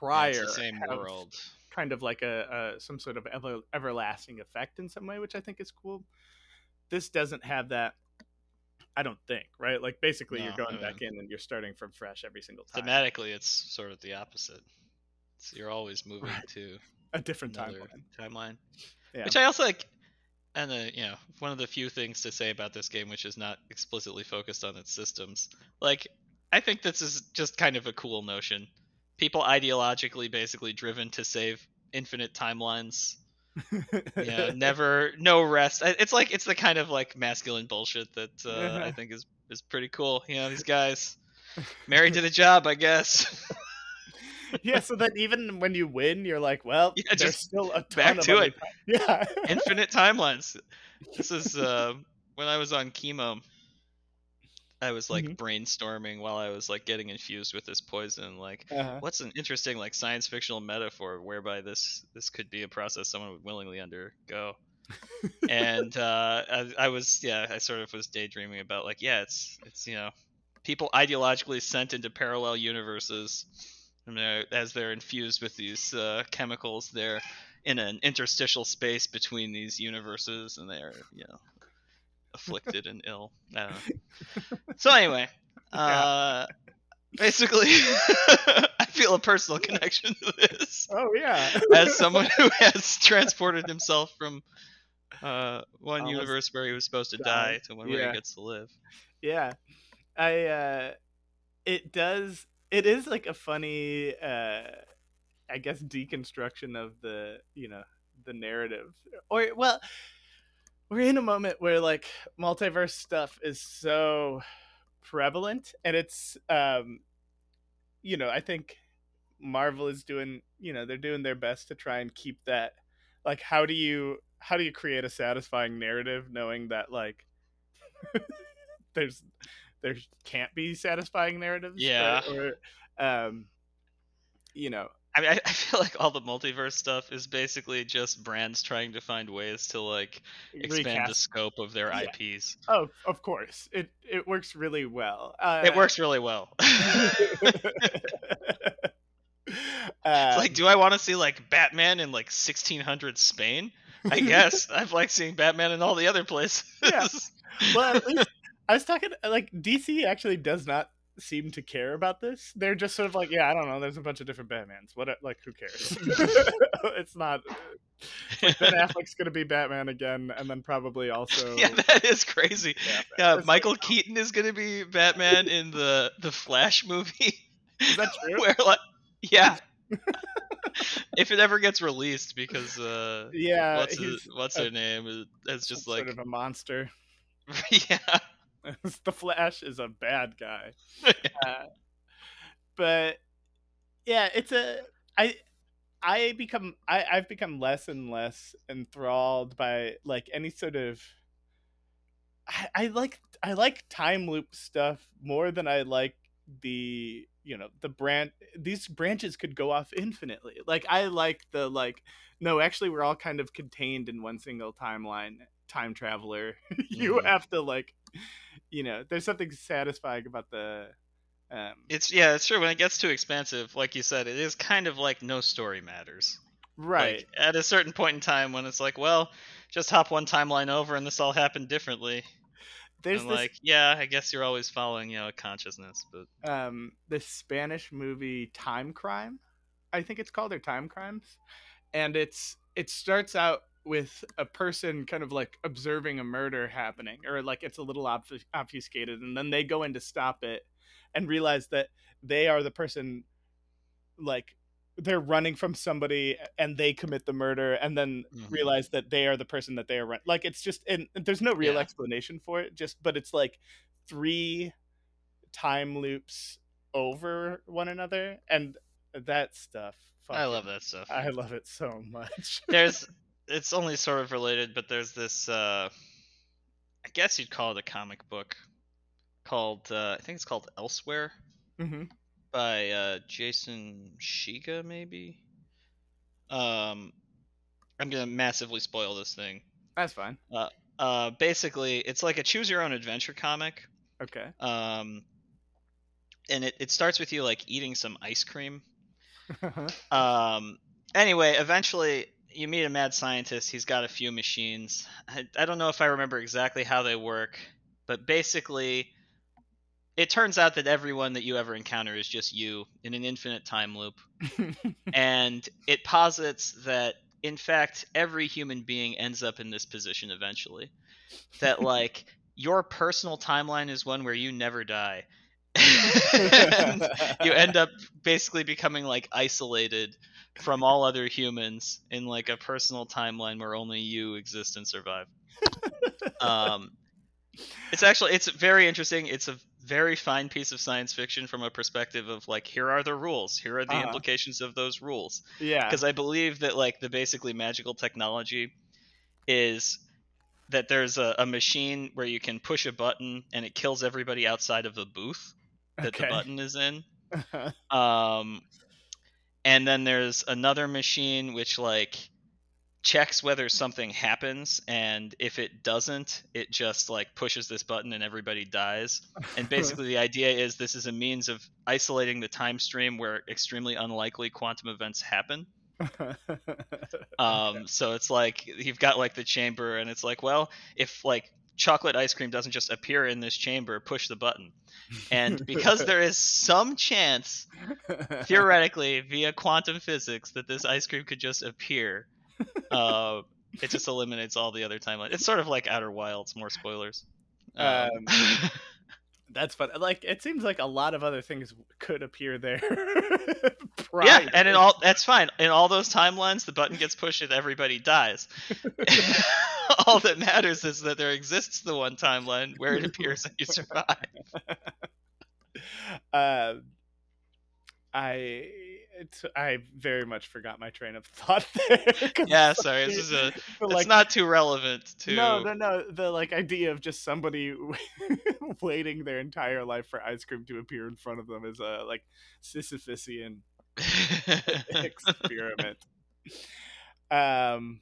prior the same have world. kind of like a, a some sort of ever, everlasting effect in some way, which I think is cool. This doesn't have that. I don't think right. Like basically, you're going I back in and you're starting from fresh every single time. Thematically, it's sort of the opposite. It's, you're always moving Right. to a different timeline. timeline. Yeah. Which I also like. And uh, you know, one of the few things to say about this game, which is not explicitly focused on its systems, like I think this is just kind of a cool notion. People ideologically, basically driven to save infinite timelines. You know, never, no rest. It's like it's the kind of like masculine bullshit that uh, I think is is pretty cool. You know, these guys married to the job, I guess. yeah, so that even when you win, you're like, well, Yeah, there's still a ton back of to it. ti- Yeah, infinite timelines. this is uh, when I was on chemo. I was like Mhm. brainstorming while I was like getting infused with this poison. Like, Uh-huh. what's an interesting like science fictional metaphor whereby this this could be a process someone would willingly undergo? and uh, I, I was yeah, I sort of was daydreaming about like yeah, it's it's you know people ideologically sent into parallel universes, and they're, as they're infused with these uh, chemicals, they're in an interstitial space between these universes, and they're you know afflicted and ill. I don't know. So anyway, uh, basically, I feel a personal connection to this Oh yeah. as someone who has transported himself from uh, one Almost universe where he was supposed to died. die to one where he gets to live. yeah. I uh it does it is like a funny uh I guess deconstruction of the, you know, the narrative. Or well, we're in a moment where like multiverse stuff is so prevalent and it's um you know, I think Marvel is doing, you know, they're doing their best to try and keep that like how do you how do you create a satisfying narrative knowing that like there's there can't be satisfying narratives Yeah. or, or um you know I mean, I, I feel like all the multiverse stuff is basically just brands trying to find ways to like expand the scope of their Yeah. IPs. oh of course it it works really well uh, It works really well. uh, like, do I want to see like Batman in like 1600 Spain? I guess I've like seeing Batman in all the other places. Yeah. well, at least I was talking like DC actually does not seem to care about this. They're just sort of like, yeah, I don't know. There's a bunch of different Batmans. What? Like, who cares? it's not. Like ben Affleck's gonna be Batman again, and then probably also. yeah, that is crazy. Yeah, Yeah, Michael Keaton is gonna be Batman in the the Flash movie. Is that true? Where like, yeah. if it ever gets released, because uh, yeah, what's his, what's a- their name? It's just sort like of a monster. yeah, the Flash is a bad guy. uh, but yeah, it's a I I become I I've become less and less enthralled by like any sort of I, I like I like time loop stuff more than I like the you know the brand these branches could go off infinitely like i like the like no actually we're all kind of contained in one single timeline time traveler you Mhm. have to like you know there's something satisfying about the um it's yeah, it's true. When it gets too expansive, like you said, it is kind of like no story matters. right Like, at a certain point in time, when it's like, well, just hop one timeline over, and this all happened differently. there's this like, yeah, I guess you're always following, you know, a consciousness, but um this Spanish movie Time Crime, I think it's called or Time Crimes, and it's it starts out with a person kind of like observing a murder happening or like it's a little obf- obfuscated and then they go in to stop it and realize that they are the person like they're running from somebody and they commit the murder and then Mhm. realize that they are the person that they are run- like it's just and there's no real Yeah. explanation for it just but it's like three time loops over one another and that stuff I love that stuff. i love it so much there's it's only sort of related, but there's this uh I guess you'd call it a comic book called uh I think it's called Elsewhere hmm by uh Jason Shiga maybe. Um I'm going to massively spoil this thing. that's fine Uh basically it's like a choose your own adventure comic. okay Um and it, it starts with you like eating some ice cream Um. Anyway, eventually you meet a mad scientist. He's got a few machines. I, I don't know if I remember exactly how they work, but basically, it turns out that everyone that you ever encounter is just you in an infinite time loop, and it posits that in fact every human being ends up in this position eventually. That like your personal timeline is one where you never die. you end up basically becoming like isolated from all other humans in like a personal timeline where only you exist and survive. um, it's actually it's very interesting. It's a very fine piece of science fiction from a perspective of like here are the rules, here are the Uh-huh. implications of those rules. yeah Because I believe that like the basically magical technology is that there's a, a machine where you can push a button and it kills everybody outside of the booth that Okay. the button is in. Um, and then there's another machine which like checks whether something happens, and if it doesn't, it just like pushes this button and everybody dies. And basically, the idea is this is a means of isolating the time stream where extremely unlikely quantum events happen. Um, so it's like you've got like the chamber, and it's like, well, if like chocolate ice cream doesn't just appear in this chamber, push the button. And because there is some chance, theoretically, via quantum physics, that this ice cream could just appear, uh, it just eliminates all the other timelines. It's sort of like Outer Wilds, more spoilers. Um, That's fun. Like it seems like a lot of other things could appear there. yeah, and in all that's fine. In all those timelines, the button gets pushed and everybody dies. all that matters is that there exists the one timeline where it appears and you survive. Um, I it's, I very much forgot my train of thought there. Yeah, sorry. This is a. the, It's like, not too relevant to. no, no, no. The like idea of just somebody waiting their entire life for ice cream to appear in front of them is a like Sisyphusian experiment. um,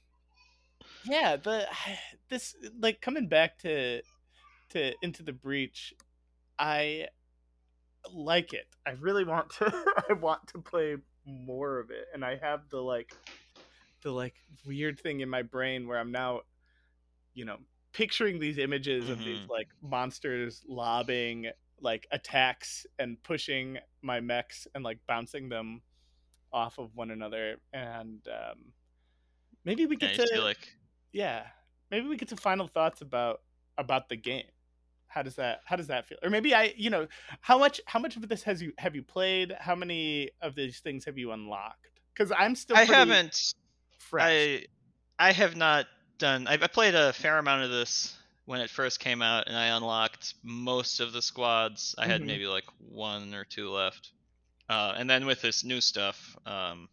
yeah, the this like coming back to to into the breach, I like it. I really want to. I want to play more of it, and I have the like the like weird thing in my brain where I'm now, you know, picturing these images of these Mhm. like monsters lobbing like attacks and pushing my mechs and like bouncing them off of one another and um maybe we Yeah, get you to like yeah maybe we get to final thoughts about about the game how does that how does that feel or maybe i you know how much how much of this has you have you played how many of these things have you unlocked because i'm still I haven't. fresh I I have not done. I, I played a fair amount of this when it first came out, and I unlocked most of the squads. I had Mhm. maybe like one or two left, uh, and then with this new stuff, um,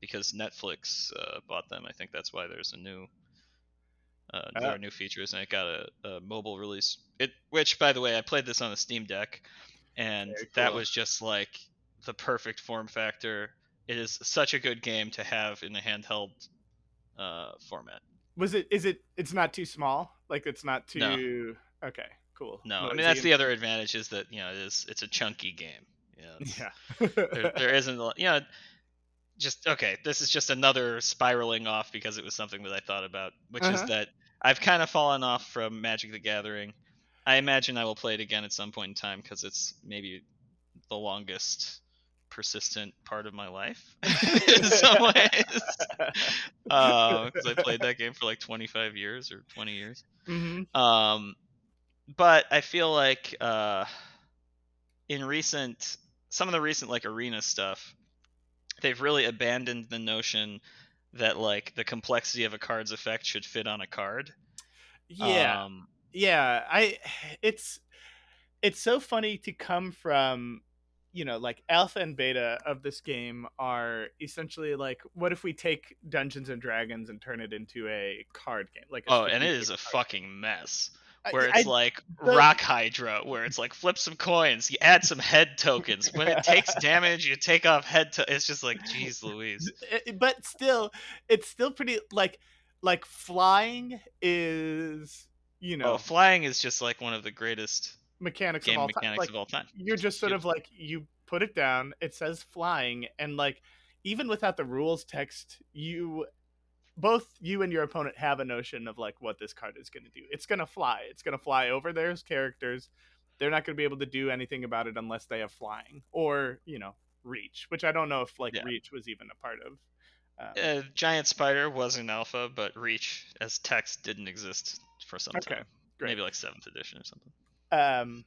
because Netflix uh, bought them, I think that's why there's a new. Uh, there Ah. are new features, and it got a, a mobile release. It, which, by the way, I played this on the Steam Deck, and Very that was just like the perfect form factor. It is such a good game to have in a handheld uh, format. was it is it it's not too small like it's not too No. okay cool No, I mean is that's the other advantage is that you know it is it's a chunky game. You know, yeah there, there isn't a lot- you know just okay. This is just another spiraling off because it was something that I thought about, which is Uh-huh. that I've kind of fallen off from Magic the Gathering. I imagine I will play it again at some point in time because it's maybe the longest persistent part of my life in some ways. Because I played that game for like 25 years or 20 years. hmm Um, but I feel like uh, in recent, some of the recent like arena stuff, they've really abandoned the notion that like the complexity of a card's effect should fit on a card. yeah Um, yeah i it's it's so funny to come from you know like alpha and beta of this game are essentially like what if we take dungeons and dragons and turn it into a card game like a oh, and it is a fucking mess. Where it's I- like the- Rock Hydra, where it's like flip some coins, you add some head tokens. When it takes damage, you take off head. To- it's just like, geez, Louise. but still it's still pretty like like flying is you know Oh, flying is just like one of the greatest mechanics game of all time mechanics like of all time. you're just sort of like you put it down it says flying and like even without the rules text you both you and your opponent have a notion of like what this card is going to do it's going to fly it's going to fly over their characters they're not going to be able to do anything about it unless they have flying or you know reach which i don't know if like Yeah. reach was even a part of um, Uh, Giant Spider was in alpha, but Reach as text didn't exist for some Okay, time. great. Maybe like seventh edition or something. um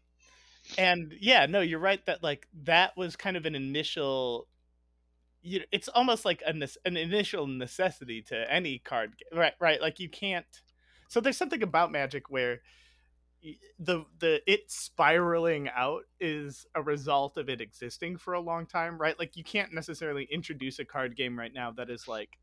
and yeah no you're right that like that was kind of an initial you know, it's almost like a, nes- an initial necessity to any card game right right like you can't so there's something about magic where the the it spiraling out is a result of it existing for a long time right like you can't necessarily introduce a card game right now that is like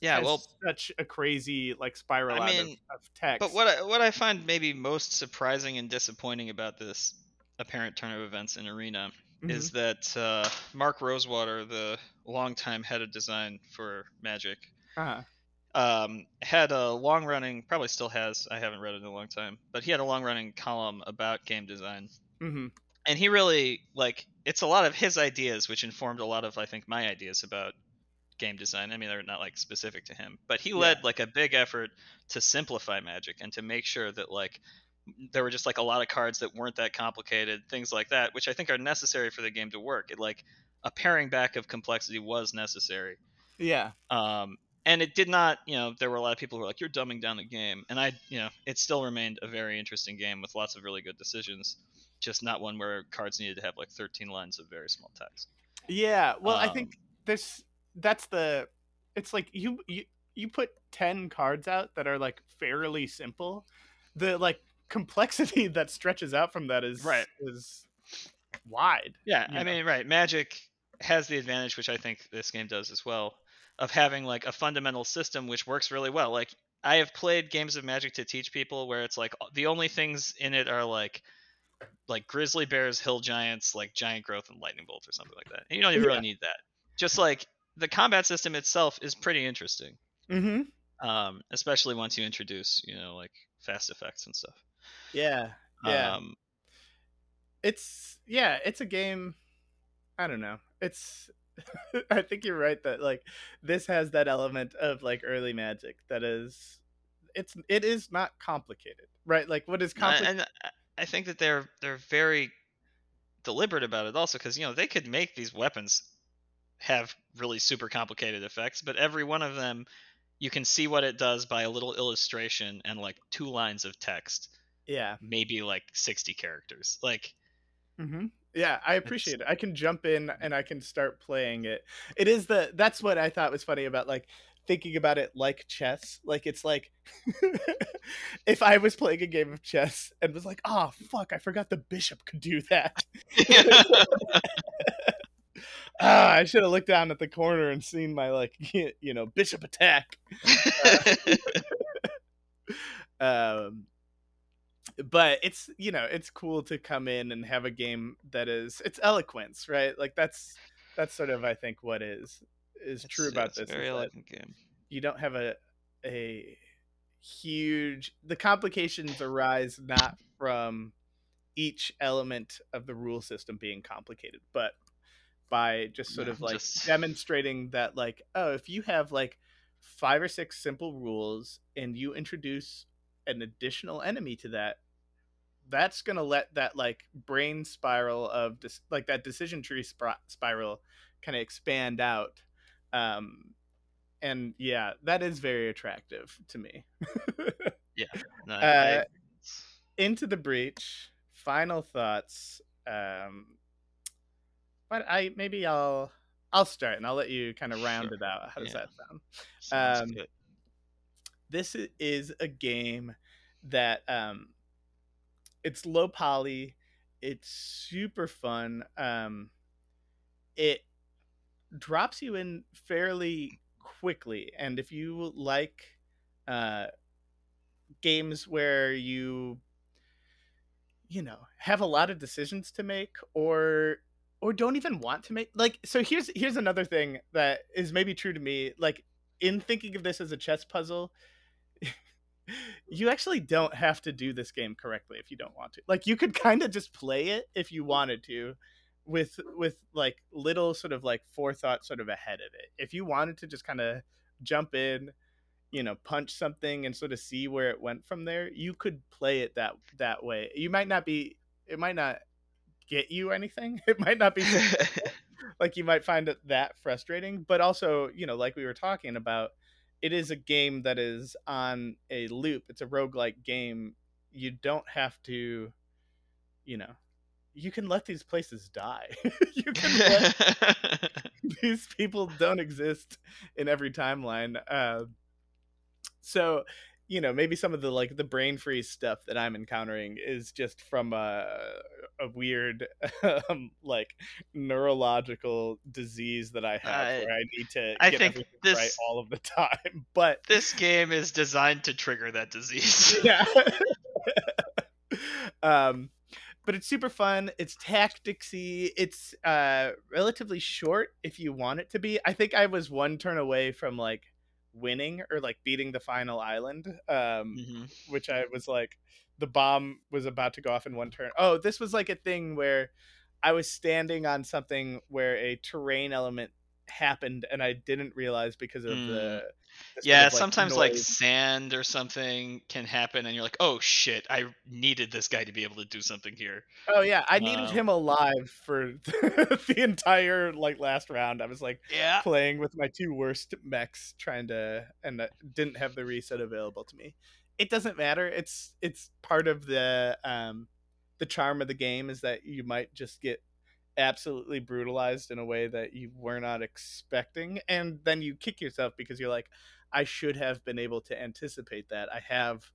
Yeah, well- such a crazy like spiral I out of, mean, of text. But what I, what I find maybe most surprising and disappointing about this apparent turn of events in Arena Mhm. is that uh, Mark Rosewater, the longtime head of design for Magic, uh um, had a long running, probably still has, I haven't read it in a long time, but he had a long running column about game design. hmm And he really, like, it's a lot of his ideas, which informed a lot of, I think, my ideas about game design. I mean, they're not like specific to him, but he led like a big effort to simplify Magic and to make sure that, like, there were just like a lot of cards that weren't that complicated, things like that, which I think are necessary for the game to work. It like a paring back of complexity was necessary. Yeah. Um, and it did not, you know, there were a lot of people who were like, "You're dumbing down the game," and I, you know, it still remained a very interesting game with lots of really good decisions, just not one where cards needed to have like 13 lines of very small text. Yeah. Well, I Um, think this that's the it's like you you you put 10 cards out that are like fairly simple. The like complexity that stretches out from that is Right. is wide. Yeah, I know. mean, right, Magic has the advantage, which I think this game does as well, of having like a fundamental system which works really well. Like I have played games of Magic to teach people where it's like the only things in it are like like grizzly bears, hill giants, like giant growth and lightning bolt or something like that. And you don't even Yeah. really need that. Just like the combat system itself is pretty interesting. Mhm. Um, especially once you introduce, you know, like fast effects and stuff. Yeah. Yeah. Um, it's yeah it's a game i don't know it's i think you're right that like this has that element of like early magic that is it's it is not complicated right like what is Uh, complicated and I- I think that they're they're very deliberate about it also because you know they could make these weapons have really super complicated effects, but every one of them you can see what it does by a little illustration and like two lines of text, yeah. maybe like sixty characters. Like hmm yeah i appreciate it. I can jump in and i can start playing it. It is the that's what i thought was funny about like thinking about it like chess. Like it's like if i was playing a game of chess and was like oh fuck i forgot the bishop could do that. Ah, I should have looked down at the corner and seen my like you know bishop attack. Um, but it's you know it's cool to come in and have a game that is it's eloquence, right? Like that's that's sort of I think what is is true about it's this. very elegant game. you don't have a a huge the complications arise not from each element of the rule system being complicated but by just sort No, of like just- demonstrating that like oh if you have like five or six simple rules and you introduce an additional enemy to that that's going to let that like brain spiral of this like that decision tree spra- spiral kind of expand out um and yeah that is very attractive to me No, I- Uh, into the breach final thoughts um but i maybe i'll i'll start and i'll let you kind of round Sure. it out how does Yeah. that sound sounds um, good. This is a game that um it's low poly it's super fun um it drops you in fairly quickly and if you like uh games where you you know have a lot of decisions to make or or don't even want to make like so here's here's another thing that is maybe true to me like in thinking of this as a chess puzzle you actually don't have to do this game correctly if you don't want to. Like you could kind of just play it if you wanted to with with like little sort of like forethought sort of ahead of it. If you wanted to just kind of jump in you know punch something and sort of see where it went from there you could play it that that way. You might not be it might not get you anything. It might not be like you might find it that frustrating but also you know like we were talking about it is a game that is on a loop it's a roguelike game you don't have to you know you can let these places die. You can let these people don't exist in every timeline uh, so you know maybe some of the like the brain freeze stuff that i'm encountering is just from a, a weird um, like neurological disease that i have I- where i need to I get think this- right all of the time but This game is designed to trigger that disease. yeah um but it's super fun it's tacticsy it's uh relatively short if you want it to be i think i was one turn away from like winning or like beating the final island um Mhm. which i was like the bomb was about to go off in one turn oh this was like a thing where i was standing on something where a terrain element happened and i didn't realize because of Mm. the, the Yeah, of, like, sometimes like sand or something can happen, and you're like, "Oh shit! I needed this guy to be able to do something here." Oh yeah, I needed Um, him alive for the entire like last round. I was like Yeah, playing with my two worst mechs, trying to, and uh, didn't have the reset available to me. It doesn't matter. It's it's part of the um the charm of the game is that you might just get absolutely brutalized in a way that you were not expecting, and then you kick yourself because you're like, I should have been able to anticipate that. I have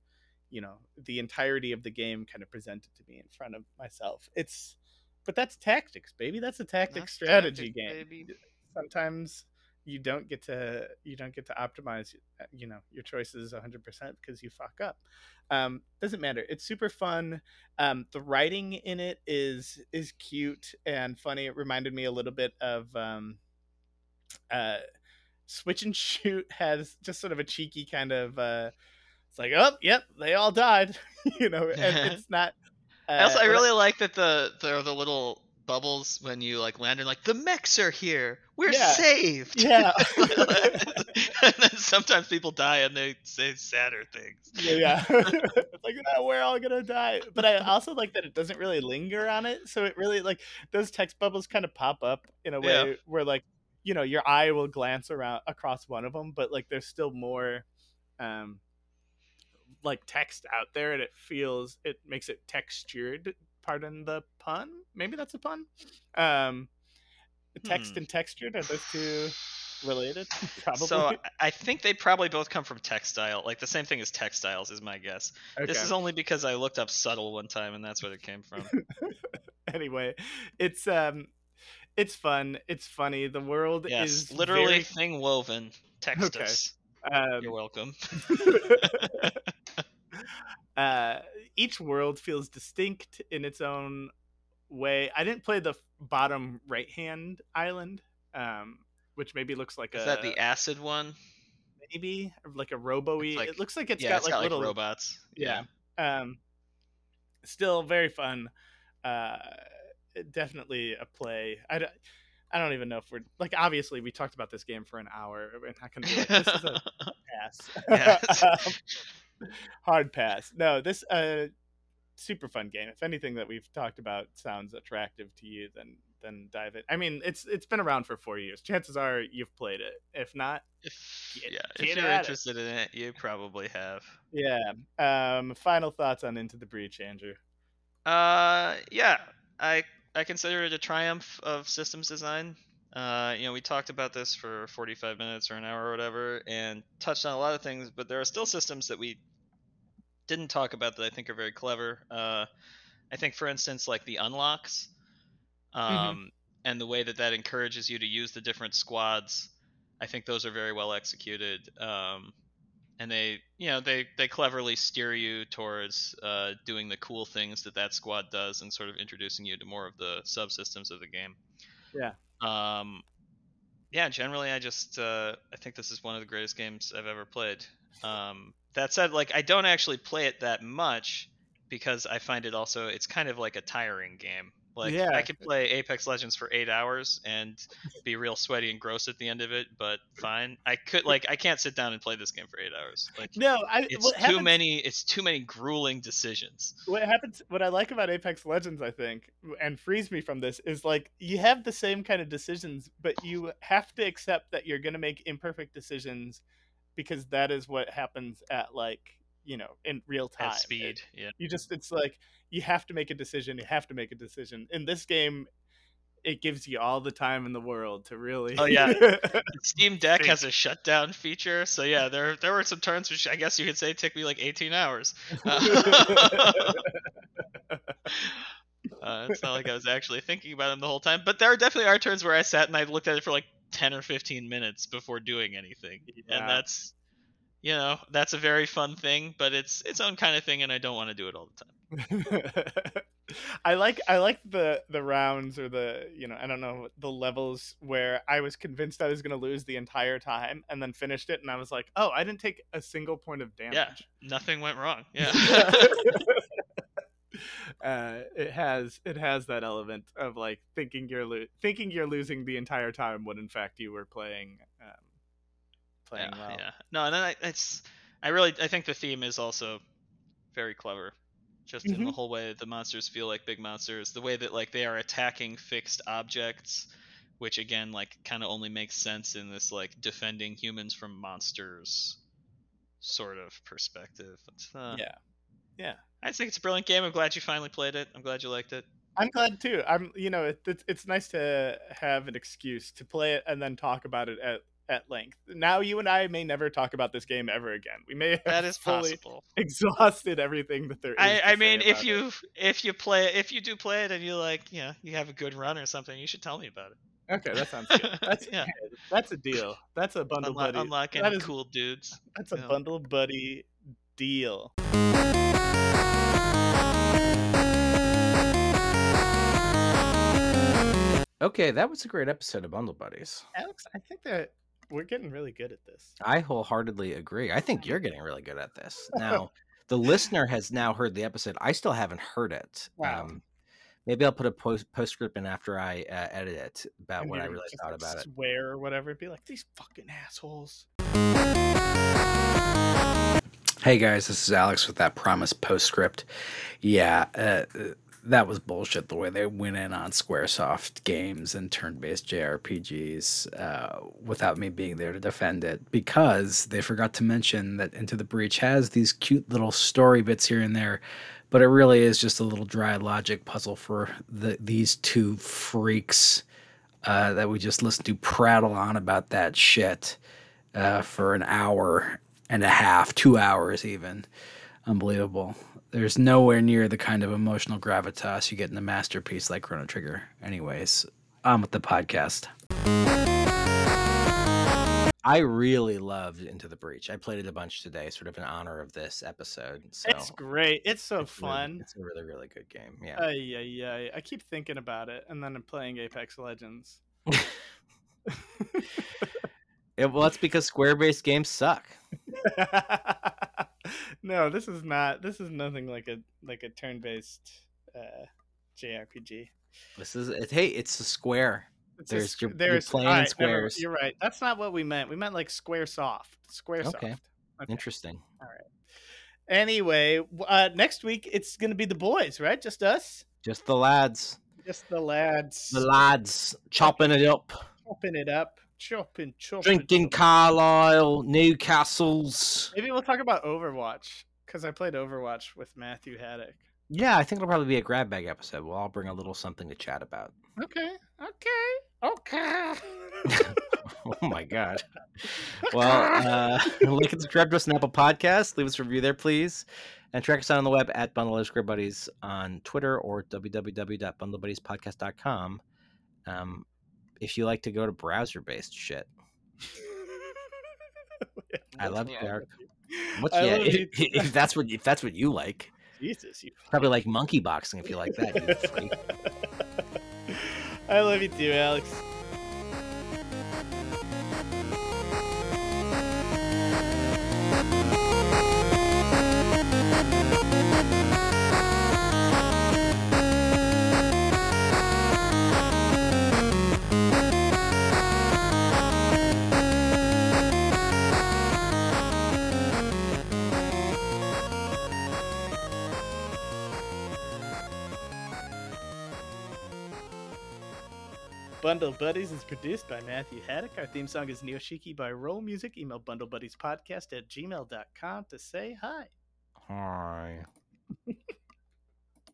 you know the entirety of the game kind of presented to me in front of myself it's but that's tactics baby that's a tactic That's strategy tactic, game baby. sometimes you don't get to you don't get to optimize uh, you know your choices 100% because you fuck up. Um doesn't matter. It's super fun. Um the writing in it is is cute and funny. It reminded me a little bit of um uh switch and shoot has just sort of a cheeky kind of uh it's like oh yep they all died you know and it's not uh, I also I really like that the there are the little bubbles when you like land and like the mechs are here. We're Yeah. saved. Yeah. and then sometimes people die and they say sadder things. yeah, yeah. Like "Ah, we're all gonna die but i also like that it doesn't really linger on it so it really like those text bubbles kind of pop up in a way Yeah. where like you know your eye will glance around across one of them but like there's still more um like text out there and it feels it makes it textured pardon the pun maybe that's a pun um text Hmm. and textured are those two related probably So I- think they probably both come from textile. Like the same thing as textiles is my guess. This is only because I looked up subtle one time and that's where it came from. anyway, it's um it's fun, it's funny. The world yes, is literally very, thing woven. Text Okay. us. um, You're welcome. uh each world feels distinct in its own way. I didn't play the bottom right-hand island um which maybe looks like Is a that the acid one? maybe like a robo-y. Like- it looks like it's yeah, got it's like got little like robots. yeah. um still very fun uh definitely a play i don't I don't even know if we're like obviously we talked about this game for an hour. We're not be like, this is a pass. Yes. Hard pass. No, this uh super fun game. If anything that we've talked about sounds attractive to you, then then dive in. I mean, it's it's been around for four years. Chances are you've played it. If not, If, Get- yeah, get if you're at it. interested in it, you probably have. yeah. Um, final thoughts on Into the Breach, Andrew. Uh, yeah, I I consider it a triumph of systems design. Uh, you know, we talked about this for 45 minutes or an hour or whatever, and touched on a lot of things, but there are still systems that we didn't talk about that I think are very clever. Uh, I think, for instance, like the unlocks, um, and the way that that encourages you to use the different squads. I think those are very well executed. Um, and they you know they they cleverly steer you towards uh, doing the cool things that that squad does and sort of introducing you to more of the subsystems of the game Yeah. um yeah generally i just uh, i think this is one of the greatest games i've ever played um that said like i don't actually play it that much because i find it also it's kind of like a tiring game. Like Yeah. i could play apex legends for eight hours and be real sweaty and gross at the end of it but fine. I could like i can't sit down and play this game for eight hours. Like No, I it's too happens, many it's too many grueling decisions. What happens what i like about apex legends i think and frees me from this is like you have the same kind of decisions but you have to accept that you're going to make imperfect decisions because that is what happens at like you know in real time at speed yeah you just it's like you have to make a decision you have to make a decision in this game it gives you all the time in the world to really. Oh, yeah. Steam Deck has a shutdown feature, so yeah, there there were some turns which I guess you could say took me like 18 hours. Uh, uh, it's not like I was actually thinking about them the whole time, but there are definitely are turns where I sat and I looked at it for like 10 or 15 minutes before doing anything, Yeah. and that's you know that's a very fun thing, but it's its own kind of thing, and I don't want to do it all the time. I like I like the the rounds or the you know I don't know the levels where I was convinced I was gonna lose the entire time and then finished it and I was like oh I didn't take a single point of damage. Yeah, nothing went wrong. Yeah. uh, it has it has that element of like thinking you're lo- thinking you're losing the entire time when in fact you were playing um, playing yeah, well. yeah. No, and then I, it's I really I think the theme is also very clever, just in the Mhm. whole way the monsters feel like big monsters, the way that like they are attacking fixed objects, which again like kind of only makes sense in this like defending humans from monsters sort of perspective. Uh, Yeah. Yeah. I think it's a brilliant game. I'm glad you finally played it. I'm glad you liked it. I'm glad too. I'm, you know, it, it's it's nice to have an excuse to play it and then talk about it at at length. Now you and I may never talk about this game ever again. We may have That is fully possible. exhausted everything that there is. I, I mean, if you it. if you play if you do play it and you like, you know, you have a good run or something, you should tell me about it. okay, that sounds good. That's Yeah. That's a deal. That's a bundle Unlo- buddy. unlocking That is- cool dudes. That's a bundle buddy deal. Okay, that was a great episode of Bundle Buddies. Alex, I think that we're getting really good at this. I wholeheartedly agree. I think you're getting really good at this. Now, the listener has now heard the episode. I still haven't heard it. Wow. Um, maybe I'll put a post postscript in after I uh, edit it about And what I really just, thought like, about it. Swear or whatever. Be like these fucking assholes. Hey guys, this is Alex with that promised postscript. Yeah, uh, that was bullshit the way they went in on Squaresoft games and turn based JRPGs uh, without me being there to defend it because they forgot to mention that Into the Breach has these cute little story bits here and there, but it really is just a little dry logic puzzle for the, these two freaks uh, that we just listened to prattle on about that shit uh, for an hour and a half, two hours even. Unbelievable. There's nowhere near the kind of emotional gravitas you get in a masterpiece like Chrono Trigger. Anyways, on with the podcast. I really loved Into the Breach. I played it a bunch today, sort of in honor of this episode. So it's great. It's so it's really- fun. it's a really, really good game. Yeah. Ay, yeah, ay. I keep thinking about it, and then I'm playing Apex Legends. It- well, that's because Square-based games suck. no, this is not. This is nothing like a like a turn-based uh, JRPG. This is it, hey, it's a Square. It's There's- just, you're- you're there's playing all never- squares. you're right. That's not what we meant. We meant like Square Soft. Square Soft. Okay. Interesting. All right. Anyway, uh, next week it's gonna be the boys, right? Just us, Just the lads, just the lads, the lads chopping it up, chopping it up, chopping, chopping. drinking. Carlisle, Newcastle's. Maybe we'll talk about Overwatch because I played Overwatch with Matthew Haddock. Yeah, I think it'll probably be a grab bag episode. We'll all bring a little something to chat about. Okay, okay, okay. oh my god. Well, uh, like and subscribe to us on Apple Podcasts. Leave us a review there, please. And track us out on the web at Bundle underscore Buddies on Twitter or www.bundlebuddiespodcast.com. Um, if you like to go to browser based shit. I love Yeah. Derek. What's I yeah, if, you if that's what if that's what you like. Jesus, you Probably like monkey boxing if you like that. I love you too, Alex. Bundle Buddies is produced by Matthew Haddock. Our theme song is Neoshiki by Roll Music. Email bundlebuddiespodcast at gmail.com to say hi. Hi.